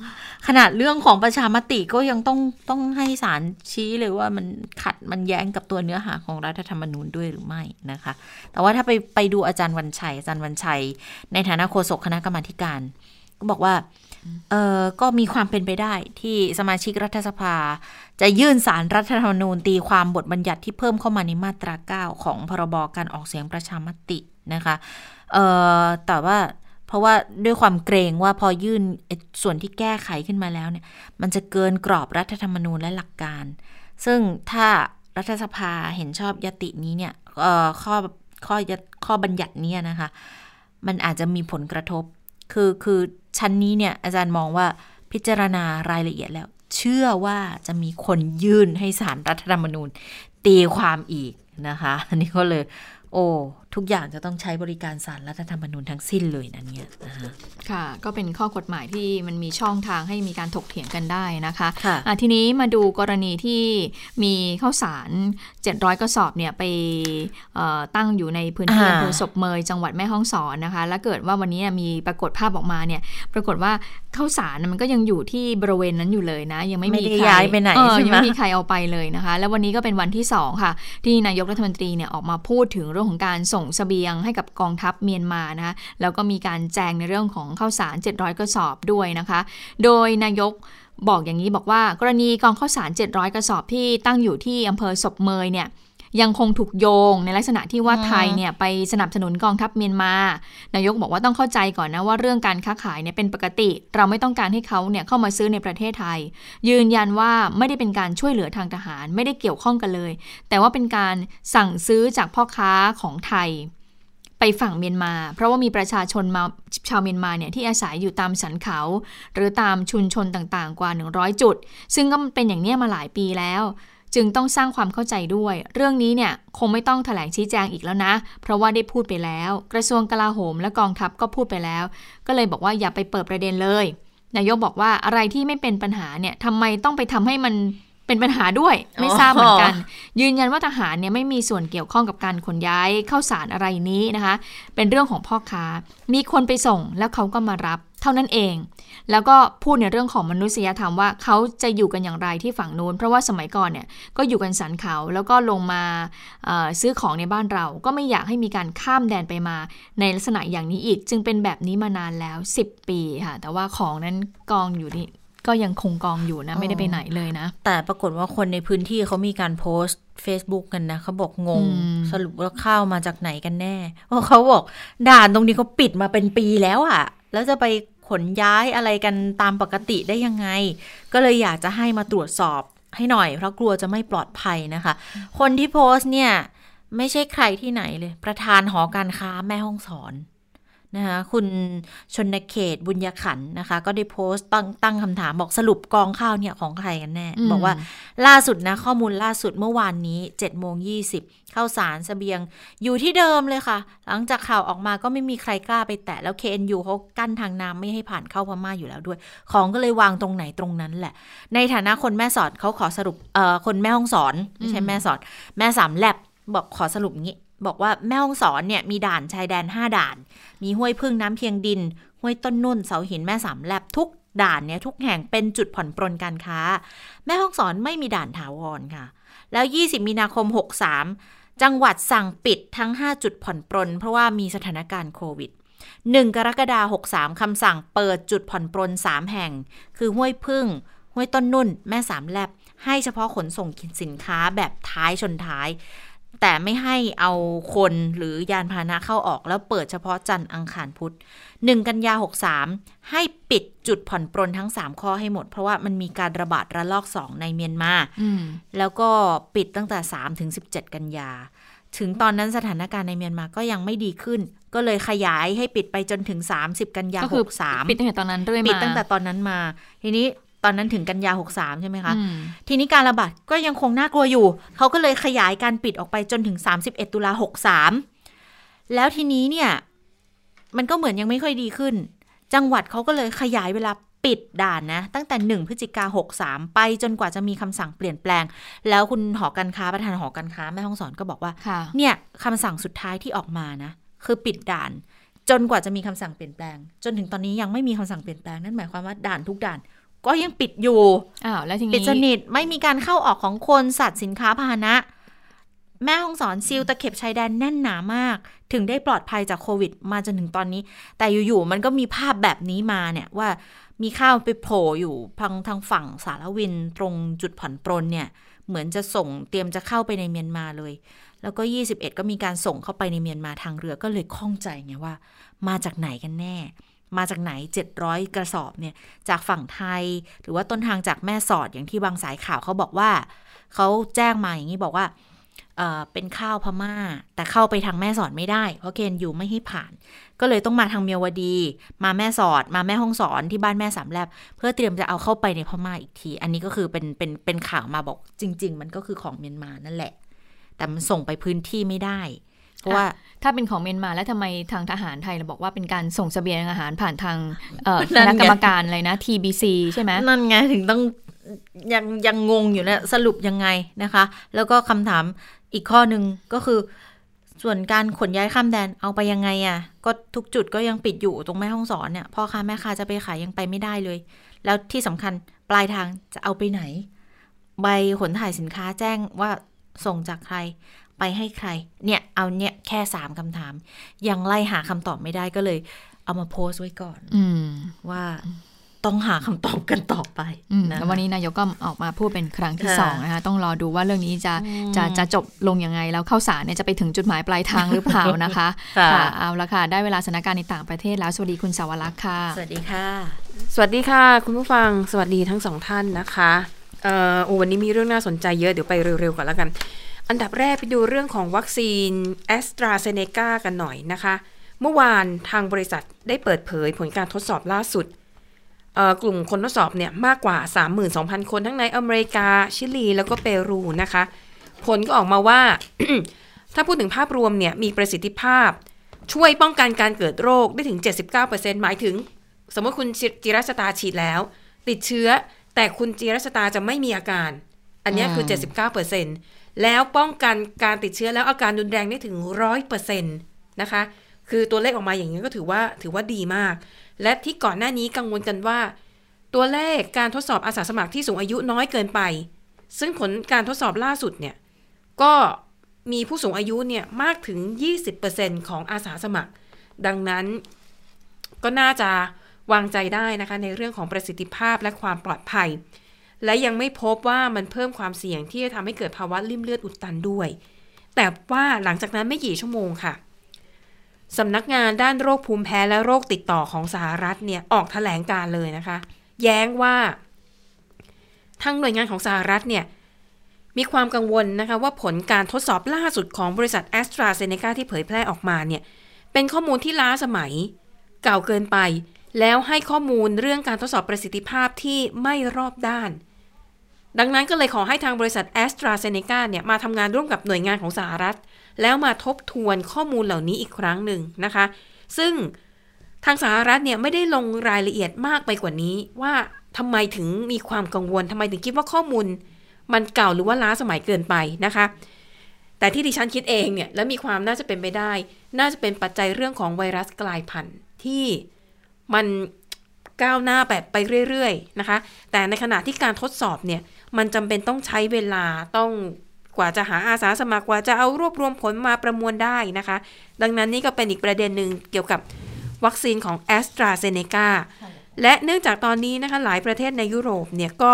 ขนาดเรื่องของประชามติก็ยังต้องต้องให้สารชี้เลยว่ามันขัดมันแย้งกับตัวเนื้อหาของรัฐธรรมนูญด้วยหรือไม่นะคะ แต่ว่าถ้าไปไปดูอาจารย์วันชัย อาจารย์วันชัย ในฐานะโฆษกคณะกรรมาการ ก็บอกว่าเออก็มีความเป็นไปได้ที่สมาชิกรัฐสภา จะยื่นสารรัฐธรรมนูญตีความบทบัญญัติที่เพิ่มเข้ามาในมาตรา 9 ของพรบการออกเสียงประชามตินะคะ เออแต่ว่าเพราะว่าด้วยความเกรงว่าพอยื่นส่วนที่แก้ไขขึ้นมาแล้วเนี่ย มันจะเกินกรอบรัฐธรรมนูญและหลักการ ซึ่งถ้ารัฐสภาเห็นชอบยตินี้เนี่ยข้อข้อข้อบัญญัตินี้นะคะ มันอาจจะมีผลกระทบ คือคือชั้นนี้เนี่ยอาจารย์มองว่าพิจารณารายละเอียดแล้ว เชื่อว่าจะมีคนยื่นให้สารรัฐธรรมนูญตีความอีกนะคะ อันนี้ก็เลย โอ้ ทุกอย่างจะต้องใช้บริการสารรัฐธรรมนูญทั้งสิ้นเลยนะเนี่ยนะคะค่ะ ก็เป็นข้อกฎหมายที่มันมีช่องทางให้มีการถกเถียงกันได้นะคะคะะทีนี้มาดูกรณีที่มีข้าวสาร 700 กระสอบเนี่ยไปตั้งอยู่ในพื้นที่อำเภอศพเมยจังหวัดแม่ฮ่องสอนนะคะ แล้วเกิดว่าวันนี้มีปรากฏภาพออกมาเนี่ย ปรากฏว่าข้าวสารมันก็ยังอยู่ที่บริเวณนั้นอยู่เลยนะ ยังไม่มีใครย้ายไปไหนยังไม่มีใครเอาไปเลยนะคะ แล้ววันนี้ก็เป็นวันที่2ค่ะ ที่นายกรัฐมนตรีเนี่ยออกมาพูดถึงเรื่องของการส่งสเสบียงให้กับกองทัพเมียนมานะคะแล้วก็มีการแจงในเรื่องของข้าวสาร 700 กระสอบด้วยนะคะ โดยนายกบอกอย่างนี้บอกว่ากรณีกองข้าวสาร 700 กระสอบที่ตั้งอยู่ที่อำเภอศพเมยเนี่ย ยังคงถูกโยงในลักษณะที่ว่าไทยเนี่ยไปสนับสนุนกองทัพเมียนมา นายกบอกว่าต้องเข้าใจก่อนนะว่าเรื่องการค้าขายเนี่ยเป็นปกติ เราไม่ต้องการให้เขาเนี่ยเข้ามาซื้อในประเทศไทย ยืนยันว่าไม่ได้เป็นการช่วยเหลือทางทหาร ไม่ได้เกี่ยวข้องกันเลย แต่ว่าเป็นการสั่งซื้อจากพ่อค้าของไทยไปฝั่งเมียนมา เพราะว่ามีประชาชนมาชาวเมียนมาเนี่ยที่อาศัยอยู่ตามสันเขา หรือตามชุมชนต่างๆ กว่า 100 จุด ซึ่งก็เป็นอย่างนี้มาหลายปีแล้ว จึงต้องสร้างความเข้าใจด้วย เรื่องนี้เนี่ยคงไม่ต้องถแถลงชี้แจงอีกแล้วนะ เพราะว่าได้พูดไปแล้ว กระทรวงกลาโหมและกองทัพก็พูดไปแล้ว ก็เลยบอกว่าอย่าไปเปิดประเด็นเลย นายกบอกว่าอะไรที่ไม่เป็นปัญหาเนี่ยทำไมต้องไปทำให้มันเป็นปัญหาด้วย ไม่ทราบเหมือนกัน ยืนยันว่าทหารเนี่ยไม่มีส่วนเกี่ยวข้องกับการขนย้ายเข้าสารอะไรนี้นะคะ เป็นเรื่องของพ่อค้ามีคนไปส่งแล้วเขาก็มารับเท่านั้นเอง แล้วก็พูดในเรื่องของมนุษยธรรมว่าเขาจะอยู่กันอย่างไรที่ฝั่งนู้น เพราะว่าสมัยก่อนเนี่ยก็อยู่กันสันเขาแล้วก็ลงมาซื้อของในบ้านเรา ก็ไม่อยากให้มีการข้ามแดนไปมาในลักษณะอย่างนี้อีก จึงเป็นแบบนี้มานานแล้ว 10 ปีค่ะ แต่ว่าของนั้นกองอยู่ที่ก็ยังคงกองอยู่นะไม่ได้ไปไหนเลยนะ แต่ปรากฏว่าคนในพื้นที่เขามีการโพสต์ Facebook กันนะเขาบอกงง สรุปว่าข้าวมาจากไหนกันแน่เพราะเขาบอกด่านตรงนี้เขาปิดมาเป็นปีแล้วอะ่ะ แล้วจะไป ขนย้ายอะไรกันตามปกติได้ยังไง ก็เลยอยากจะให้มาตรวจสอบให้หน่อย เพราะกลัวจะไม่ปลอดภัยนะคะ คนที่โพสต์เนี่ย ไม่ใช่ใครที่ไหนเลย ประธานหอการค้าแม่ห้องสอน นะคะคุณชนเขตบุญยขันนะคะ ก็ได้โพสต์ตั้งตั้งคำถามบอกสรุปกองข้าวเนี่ยของใครกันแน่ บอกว่าล่าสุดนะข้อมูลล่าสุดเมื่อวานนี้7จ็ดโมงยีข้าวสารสเสบียง อยู่ที่เดิมเลยค่ะ หลังจากข่าวออกมาก็ไม่มีใครกล้าไปแตะแล้ว KNU เขากั้นทางน้ำไม่ให้ผ่านเข้าพม่าอยู่แล้วด้วย ของก็เลยวางตรงไหนตรงนั้นแหละ ในฐานะคนแม่สอดเขาขอสรุปเอ่อคนแม่ห้องสอนไม่ใช่แม่สอด แม่สามแลบบอกขอสรุปงี้ บอกว่าแม่ฮ่องสอนเนี่ยมีด่านชายแดน 5 ด่าน มีห้วยพึ่งน้ำเพียงดิน ห้วยต้นนุ่นเสาหินแม่สามแลบทุกด่านเนี่ยทุกแห่งเป็นจุดผ่อนปรนการค้า แม่ฮ่องสอนไม่มีด่านถาวรค่ะ แล้ว 20 มีนาคม 63 จังหวัดสั่งปิดทั้ง 5 จุดผ่อนปรน เพราะว่ามีสถานการณ์โควิด 1 กรกฎาคม63คำสั่งเปิดจุดผ่อนปรน 3 แห่ง คือห้วยพึ่ง ห้วยต้นนุ่น แม่สามแลบให้เฉพาะขนส่งสินค้าแบบท้ายชนท้าย แต่ไม่ให้เอาคนหรือยานพาหนะเข้าออกแล้วเปิดเฉพาะจันทร์อังคารพุธหนึ่งกันยาหกสามให้ปิดจุดผ่อนปรนทั้งสามข้อให้หมด เพราะว่ามันมีการระบาดระลอกสองในเมียนมาแล้วก็ปิดตั้งแต่สามถึงสิบเจ็ดกันยา ถึงตอนนั้นสถานการณ์ในเมียนมาก็ยังไม่ดีขึ้น ก็เลยขยายให้ปิดไปจนถึง 30 กันยาหกสามปิดตั้งแต่ตอนนั้นด้วยปิดตั้งแต่ตอนนั้นมา ทีนี้ ตอนนั้นถึงกันยา 63 ใช่ไหมคะ ทีนี้การระบาดก็ยังคงน่ากลัวอยู่ เขาก็เลยขยายการปิดออกไปจนถึง 31 ตุลา 63 แล้วทีนี้เนี่ย มันก็เหมือนยังไม่ค่อยดีขึ้น จังหวัดเขาก็เลยขยายเวลาปิดด่านนะ ตั้งแต่ 1 พฤศจิกา 63 ไปจนกว่าจะมีคำสั่งเปลี่ยนแปลง แล้วคุณหอการค้าประธานหอการค้าแม่ห้องสอนก็บอกว่า เนี่ยคำสั่งสุดท้ายที่ออกมานะ คือปิดด่านจนกว่าจะมีคำสั่งเปลี่ยนแปลง จนถึงตอนนี้ยังไม่มีคำสั่งเปลี่ยนแปลง นั่นหมายความว่าด่านทุกด่าน ก็ยังปิดอยู่อ้าวแล้วทีปิดนี้สนิทไม่มีการเข้าออกของคนสัตว์สินค้าพาหนะ แม่ห้องสอนซิลตะเข็บชายแดนแน่นหนามาก ถึงได้ปลอดภัยจากโควิด มาจนถึงตอนนี้ แต่อยู่ๆมันก็มีภาพแบบนี้มาเนี่ยว่ามีข้าวไปโผล่อยู่พังทางฝั่งสารวินตรงจุดผ่อนปรนเนี่ย เหมือนจะส่งเตรียมจะเข้าไปในเมียนมาเลย แล้วก็ 21 ก็มีการส่งเข้าไปในเมียนมาทางเรือก็เลยข้องใจไงว่า มาจากไหนกันแน่ มาจากไหน 700 กระสอบเนี่ยจากฝั่งไทย หรือว่าต้นทางจากแม่สอดอย่างที่บางสายข่าวเขาบอกว่า เขาแจ้งมาอย่างนี้บอกว่าเเป็นข้าวพม่า แต่เข้าไปทางแม่สอดไม่ได้ เพราะเกณฑ์อยู่ไม่ให้ผ่าน ก็เลยต้องมาทางเมียวดี มาแม่สอด มาแม่ห้องสอนที่บ้านแม่สามแลบเพื่อเตรียมจะเอาเข้าไปในพม่าอีกที อันนี้ก็คือเป็นเป็นเป็นข่าวมาบอกจริง ๆ มันก็คือของเมียนมานั่นแหละ แต่มันส่งไปพื้นที่ไม่ได้ เพราะว่าถ้าเป็นของเมียนมาแล้วทำไมทางทหารไทยเราบอกว่าเป็นการส่งเสบียงอาหารผ่านทางเอ่อนั่คนไงณะกรรมการอะไรนะ TBC ใช่ไหมนั่นไงถึงต้องยังยังงงอยู่นะสรุปยังไงนะคะ แล้วก็คำถามอีกข้อหนึ่งก็คือ ส่วนการขนย้ายข้ามแดนเอาไปยังไงอะ่ะ ก็ทุกจุดก็ยังปิดอยู่ตรงแม่ห้องสอนเนี่ยพ่อค้าแม่ค้าจะไปขายยังไปไม่ได้เลย แล้วที่สำคัญปลายทางจะเอาไปไหน ใบขนถ่ายสินค้าแจ้งว่าส่งจากใคร ไปให้ใคร เนี่ย เอาเนี่ยแค่สามคำถาม ยังไล่หาคำตอบไม่ได้ก็เลย เอามาโพสต์ไว้ก่อนอืมว่าต้องหาคำตอบกันต่อไปอืมนะแล้ววันนี้นายกก็ออกมาพูดเป็นครั้งที่ค่ะสองนะคะต้องรอดูว่าเรื่องนี้จะอืมจะจะจบลงยังไง แล้วเข้าสารเนี่ยจะไปถึงจุดหมายปลายทางหรือเปล่านะคะค่ะเอาละค่ะ ได้เวลาสถานการณ์ในต่างประเทศแล้ว สวัสดีคุณสาวรักษ์ค่ะ สวัสดีค่ะ สวัสดีค่ะ คุณผู้ฟังสวัสดีทั้งสองท่านนะคะเอ่อโอ้วันนี้มีเรื่องน่าสนใจเยอะเดี๋ยวไปเร็วๆก่อนแล้วกัน อันดับแรกไปดูเรื่องของวัคซีนแอสตราเซเนกากันหน่อยนะคะ เมื่อวานทางบริษัทได้เปิดเผยผลการทดสอบล่าสุดเอ่อกลุ่มคนทดสอบเนี่ยมากกว่า 32,000 คนทั้งในอเมริกา ชิลี แล้วก็เปรูนะคะ ผลก็ออกมาว่า ถ้าพูดถึงภาพรวมเนี่ยมีประสิทธิภาพ ช่วยป้องกันการเกิดโรคได้ถึง 79%หมายถึง สมมติคุณจิจิรัชตาฉีดแล้ว ติดเชื้อแต่คุณจิรัชตาจะไม่มีอาการ อันเนี้ยคือ 79% แล้วป้องกันการติดเชื้อแล้วอาการรุนแรงได้ถึงร้อยเปอร์เซ็นะคะ คือตัวเลขออกมาอย่างนี้ก็ถือว่าถือว่าดีมาก และที่ก่อนหน้านี้กังวลกันว่า ตัวเลขการทดสอบอาสาสมัครที่สูงอายุน้อยเกินไป ซึ่งผลการทดสอบล่าสุดเนี่ย ก็มีผู้สูงอายุเนี่ยมากถึง 20%ของอาสาสมัคร ดังนั้นก็น่าจะวางใจได้นะคะในเรื่องของประสิทธิภาพและความปลอดภัย และยังไม่พบว่ามันเพิ่มความเสี่ยงที่จะทำให้เกิดภาวะริ่มเลือดอุดตันด้วย แต่ว่าหลังจากนั้นไม่กี่ชั่วโมงค่ะสำนักงานด้านโรคภูมิแพ้และโรคติดต่อของสหรัฐเนี่ยออกแถลงการเลยนะคะ แย้งว่าทางหน่วยงานของสหรัฐเนี่ยมีความกังวลนะคะว่าผลการทดสอบล่าสุดของบริษัทแอสตราเซเนกาที่เผยแพร่ออกมาเนี่ยเป็นข้อมูลที่ล้าสมัย เก่าเกินไป แล้วให้ข้อมูลเรื่องการทดสอบประสิทธิภาพที่ไม่รอบด้าน ดังนั้นก็เลยขอให้ทางบริษัทแอสตราเซเนกาเนี่ยมาทำงานร่วมกับหน่วยงานของสหรัฐ แล้วมาทบทวนข้อมูลเหล่านี้อีกครั้งหนึ่งนะคะ ซึ่งทางสหรัฐเนี่ยไม่ได้ลงรายละเอียดมากไปกว่านี้ว่าทำไมถึงมีความกังวลทำไมถึงคิดว่าข้อมูล มันเก่าหรือว่าล้าสมัยเกินไปนะคะ แต่ที่ดิฉันคิดเองเนี่ยและมีความน่าจะเป็นไปได้ น่าจะเป็นปัจจัยเรื่องของไวรัสกลายพันธุ์ที่มันก้าวหน้าแบบไปเรื่อยๆนะคะ แต่ในขณะที่การทดสอบเนี่ย มันจำเป็นต้องใช้เวลาต้องกว่าจะหาอาสาสมัครกว่าจะเอารวบรวมผลมาประมวลได้นะคะ ดังนั้นนี่ก็เป็นอีกประเด็นหนึ่งเกี่ยวกับวัคซีนของ a s t r a z เซ e c a และเนื่องจากตอนนี้นะคะหลายประเทศในยุโรปเนี่ยก็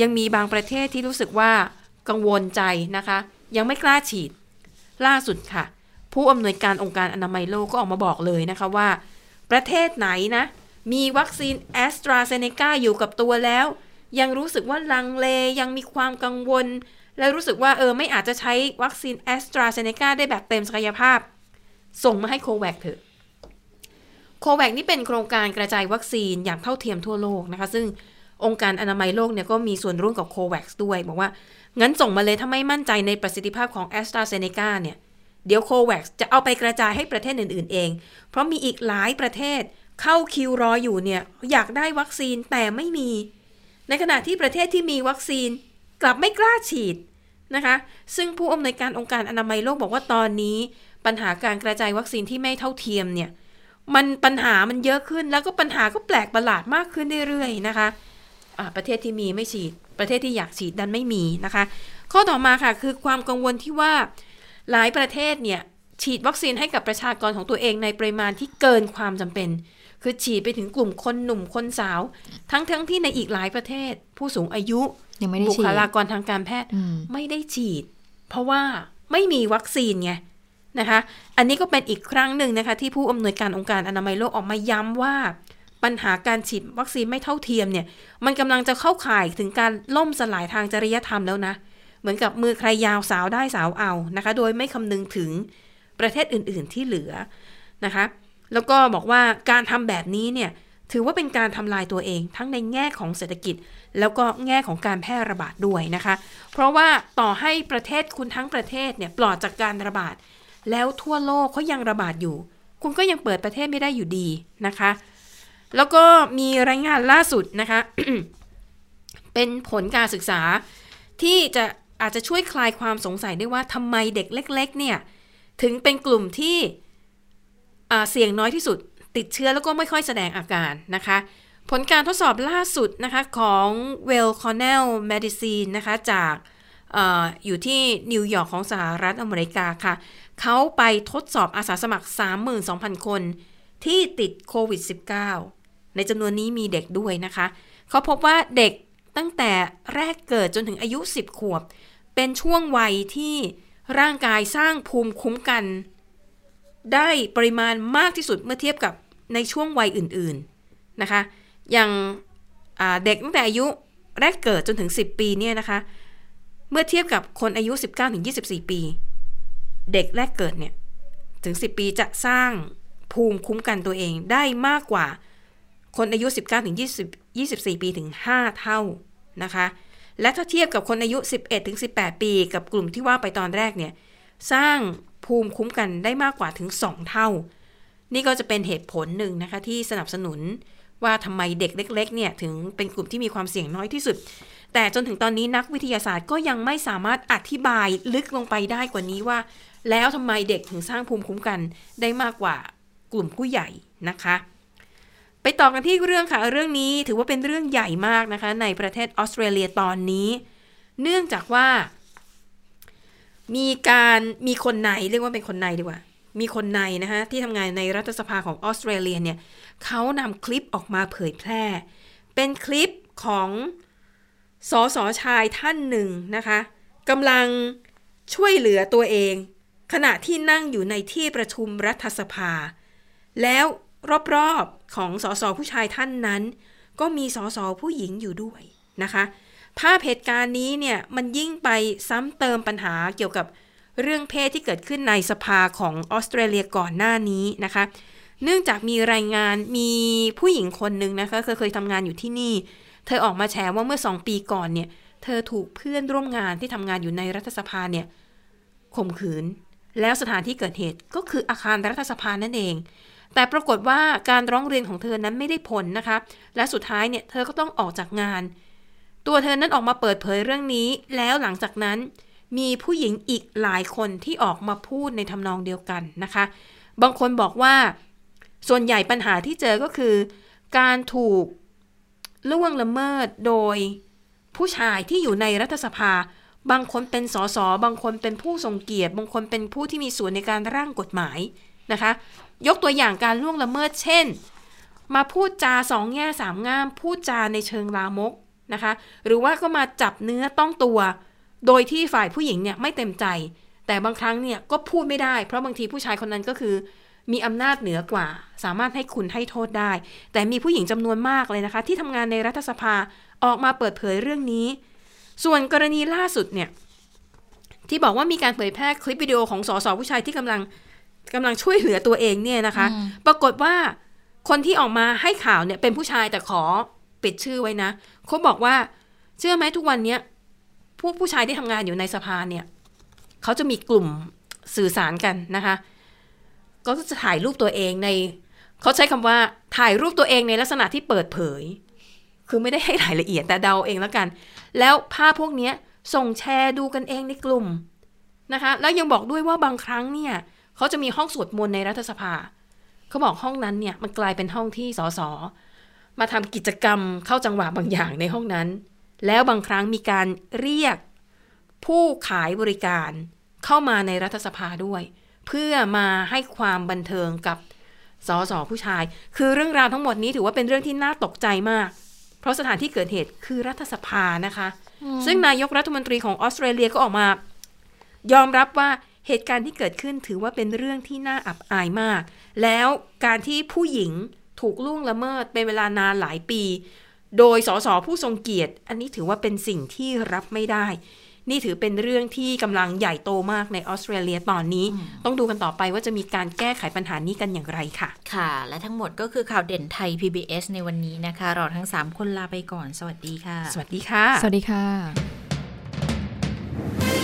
ยังมีบางประเทศที่รู้สึกว่ากังวลใจนะคะ ยังไม่กล้าฉีดล่าสุดค่ะ ผู้อำนวยการองค์การอนามัยโลกก็ออกมาบอกเลยนะคะว่า ประเทศไหนนะ มีวัคซีนแอสตราเซเนกาอยู่กับตัวแล้ว ยังรู้สึกว่าลังเลยังมีความกังวล และรู้สึกว่าเออไม่อาจจะใช้วัคซีนแอสตราเซเนกาได้แบบเต็มศักยภาพ ส่งมาให้โควัคเถอะโควัคนี่เป็นโครงการกระจายวัคซีนอย่างเท่าเทียมทั่วโลกนะคะ ซึ่งองค์การอนามัยโลกเนี่ยก็มีส่วนร่วมกับโควัคด้วย บอกว่า งั้นส่งมาเลยถ้าไม่มั่นใจในประสิทธิภาพของแอสตราเซเนกาเนี่ยเดี๋ยวโควัคจะเอาไปกระจายให้ประเทศอื่น ๆ เอง เพราะมีอีกหลายประเทศเข้าคิวรออยู่เนี่ยอยากได้วัคซีนแต่ไม่มี ในขณะที่ประเทศที่มีวัคซีนกลับไม่กล้าฉีดนะคะ ซึ่งผู้อำนวยการองค์การอนามัยโลกบอกว่าตอนนี้ ปัญหาการกระจายวัคซีนที่ไม่เท่าเทียมเนี่ยมันปัญหามันเยอะขึ้นแล้วก็ปัญหาก็แปลกประหลาดมากขึ้นเรื่อยๆนะคะะประเทศที่มีไม่ฉีด ประเทศที่อยากฉีดดันไม่มีนะคะ ข้อต่อมาค่ะคือความกังวลที่ว่าหลายประเทศเนี่ยฉีดวัคซีนให้กับประชากรของตัวเองในปริมาณที่เกินความจำเป็น คือฉีดไปถึงกลุ่มคนหนุ่มคนสาว ทั้งทั้งที่ในอีกหลายประเทศ ผู้สูงอายุยังไม่ได้บุฉีคดลากรทางการแพทย์อืมไม่ได้ฉีด เพราะว่าไม่มีวัคซีนไงนะคะ อันนี้ก็เป็นอีกครั้งหนึ่งนะคะ ที่ผู้อำนวยการองค์การอนามัยโลกออกมาย้ำว่า ปัญหาการฉีดวัคซีนไม่เท่าเทียมเนี่ย มันกำลังจะเข้าข่ายถึงการล่มสลายทางจริยธรรมแล้วนะ เหมือนกับมือใครยาวสาวได้สาวเอานะคะ โดยไม่คำนึงถึงประเทศอื่น ๆที่เหลือนะคะ แล้วก็บอกว่าการทำแบบนี้เนี่ยถือว่าเป็นการทำลายตัวเอง ทั้งในแง่ของเศรษฐกิจ แล้วก็แง่ของการแพร่ระบาดด้วยนะคะ เพราะว่าต่อให้ประเทศคุณทั้งประเทศเนี่ยปลอดจากการระบาด แล้วทั่วโลกเขายังระบาดอยู่ คุณก็ยังเปิดประเทศไม่ได้อยู่ดีนะคะ แล้วก็มีรายงานล่าสุดนะคะ เป็นผลการศึกษา ที่จะอาจจะช่วยคลายความสงสัยได้ว่าทำไมเด็กเล็ก ๆ เนี่ยถึงเป็นกลุ่มที่ เสี่ยงน้อยที่สุด ติดเชื้อแล้วก็ไม่ค่อยแสดงอาการนะคะ ผลการทดสอบล่าสุดนะคะของ Well Cornell Medicine นะคะจากอออยู่ที่นิวยอร์กของสหรัฐอเมริกาค่ะ เขาไปทดสอบอาสาสมัคร 32,000 คนที่ติดโควิด -19 ในจำนวนนี้มีเด็กด้วยนะคะ เขาพบว่าเด็กตั้งแต่แรกเกิดจนถึงอายุ 10 ขวบ เป็นช่วงวัยที่ร่างกายสร้างภูมิคุ้มกัน ได้ปริมาณมากที่สุดเมื่อเทียบกับในช่วงวัยอื่นๆนะคะ อย่างาเด็กตั้งแต่อายุแรกเกิดจนถึง 10 ปีเนี่ยนะคะ เมื่อเทียบกับคนอายุ 19-24 ปี เด็กแรกเกิดเนี่ยถึง 10 ปีจะสร้างภูมิคุ้มกันตัวเองได้มากกว่าคนอายุ 19-20 24 ปีถึง 5 เท่านะคะ และถ้าเทียบกับคนอายุ 11-18 ปี กับกลุ่มที่ว่าไปตอนแรกเนี่ย สร้าง ภูมิคุ้มกันได้มากกว่าถึง 2 เท่า นี่ก็จะเป็นเหตุผลหนึ่งนะคะที่สนับสนุนว่าทำไมเด็กเล็กๆเนี่ยถึงเป็นกลุ่มที่มีความเสี่ยงน้อยที่สุด แต่จนถึงตอนนี้นักวิทยาศาสตร์ก็ยังไม่สามารถอธิบายลึกลงไปได้กว่านี้ว่า แล้วทำไมเด็กถึงสร้างภูมิคุ้มกันได้มากกว่ากลุ่มผู้ใหญ่นะคะ ไปต่อกันที่เรื่องค่ะเรื่องนี้ถือว่าเป็นเรื่องใหญ่มากนะคะในประเทศออสเตรเลียตอนนี้ เนื่องจากว่า มีการมีคนในเรียกว่าเป็นคนในดีกว่า มีคนในนะคะที่ทำงานในรัฐสภาของออสเตรเลียเนี่ยเขานำคลิปออกมาเผยแพร่ เป็นคลิปของสอสอชายท่านหนึ่งนะคะกำลังช่วยเหลือตัวเอง ขณะที่นั่งอยู่ในที่ประชุมรัฐสภา แล้วรอบๆของสสผู้ชายท่านนั้น ก็มีสสผู้หญิงอยู่ด้วยนะคะ ภาพเหตุการณ์นี้เนี่ยมันยิ่งไปซ้ำเติมปัญหาเกี่ยวกับเรื่องเพศที่เกิดขึ้นในสภาของออสเตรเลียก่อนหน้านี้นะคะ เนื่องจากมีรายงานมีผู้หญิงคนหนึ่งนะคะเคยเคยทำงานอยู่ที่นี่ เธอออกมาแชร์ว่าเมื่อสองปีก่อนเนี่ย เธอถูกเพื่อนร่วมงานที่ทำงานอยู่ในรัฐสภาเนี่ยข่มขืน แล้วสถานที่เกิดเหตุก็คืออาคารรัฐสภานั่นเอง แต่ปรากฏว่าการร้องเรียนของเธอนั้นไม่ได้ผลนะคะ และสุดท้ายเนี่ยเธอก็ต้องออกจากงาน ตัวเธอนั้นออกมาเปิดเผยเรื่องนี้ แล้วหลังจากนั้นมีผู้หญิงอีกหลายคนที่ออกมาพูดในทำนองเดียวกันนะคะ บางคนบอกว่าส่วนใหญ่ปัญหาที่เจอก็คือ การถูกล่วงละเมิดโดยผู้ชายที่อยู่ในรัฐสภา บางคนเป็นสสบางคนเป็นผู้ทรงเกียรติ บางคนเป็นผู้ที่มีส่วนในการร่างกฎหมายนะคะ ยกตัวอย่างการล่วงละเมิดเช่น มาพูดจาสองแง่สามง่าม พูดจาในเชิงลามก นะคะ หรือว่าก็มาจับเนื้อต้องตัว โดยที่ฝ่ายผู้หญิงเนี่ยไม่เต็มใจ แต่บางครั้งเนี่ยก็พูดไม่ได้ เพราะบางทีผู้ชายคนนั้นก็คือ มีอำนาจเหนือกว่า สามารถให้คุณให้โทษได้ แต่มีผู้หญิงจำนวนมากเลยนะคะ ที่ทำงานในรัฐสภาออกมาเปิดเผยเรื่องนี้ ส่วนกรณีล่าสุดเนี่ยที่บอกว่ามีการเผยแพร่คลิปวิดีโอของสสผู้ชายที่กำลังกำลังช่วยเหลือตัวเองเนี่ยนะคะ ปรากฏว่าคนที่ออกมาให้ข่าวเนี่ยเป็นผู้ชายแต่ขอ ปิดชื่อไว้นะเขาบอกว่า เชื่อไหมทุกวันเนี้ยพวกผู้ชายที่ทำงานอยู่ในสภาเนี่ยเขาจะมีกลุ่มสื่อสารกันนะคะก็จะถ่ายรูปตัวเองในเขาใช้คำว่าถ่ายรูปตัวเองในลักษณะที่เปิดเผย คือไม่ได้ให้รายละเอียดแต่เดาเองแล้วกัน แล้วภาพพวกนี้ส่งแชร์ดูกันเองในกลุ่มนะคะ แล้วยังบอกด้วยว่าบางครั้งเนี่ยเขาจะมีห้องสวดมนต์ในรัฐสภาเขาบอกห้องนั้นเนี่ยมันกลายเป็นห้องที่สส มาทำกิจกรรมเข้าจังหวะบางอย่างในห้องนั้น แล้วบางครั้งมีการเรียกผู้ขายบริการเข้ามาในรัฐสภาด้วย เพื่อมาให้ความบันเทิงกับสสผู้ชาย คือเรื่องราวทั้งหมดนี้ถือว่าเป็นเรื่องที่น่าตกใจมาก เพราะสถานที่เกิดเหตุคือรัฐสภานะคะ ซึ่งนายกรัฐมนตรีของออสเตรเลียก็ออกมา ยอมรับว่าเหตุการณ์ที่เกิดขึ้นถือว่าเป็นเรื่องที่น่าอับอายมาก แล้วการที่ผู้หญิง ถูกล่วงละเมิดเป็นเวลานานหลายปี โดยสสผู้ทรงเกียรติ อันนี้ถือว่าเป็นสิ่งที่รับไม่ได้ นี่ถือเป็นเรื่องที่กำลังใหญ่โตมากในออสเตรเลียตอนนี้ ต้องดูกันต่อไปว่าจะมีการแก้ไขปัญหานี้กันอย่างไรค่ะ ค่ะ และทั้งหมดก็คือข่าวเด่นไทย PBS ในวันนี้นะคะ เราทั้ง 3 คนลาไปก่อน สวัสดีค่ะ สวัสดีค่ะ สวัสดีค่ะ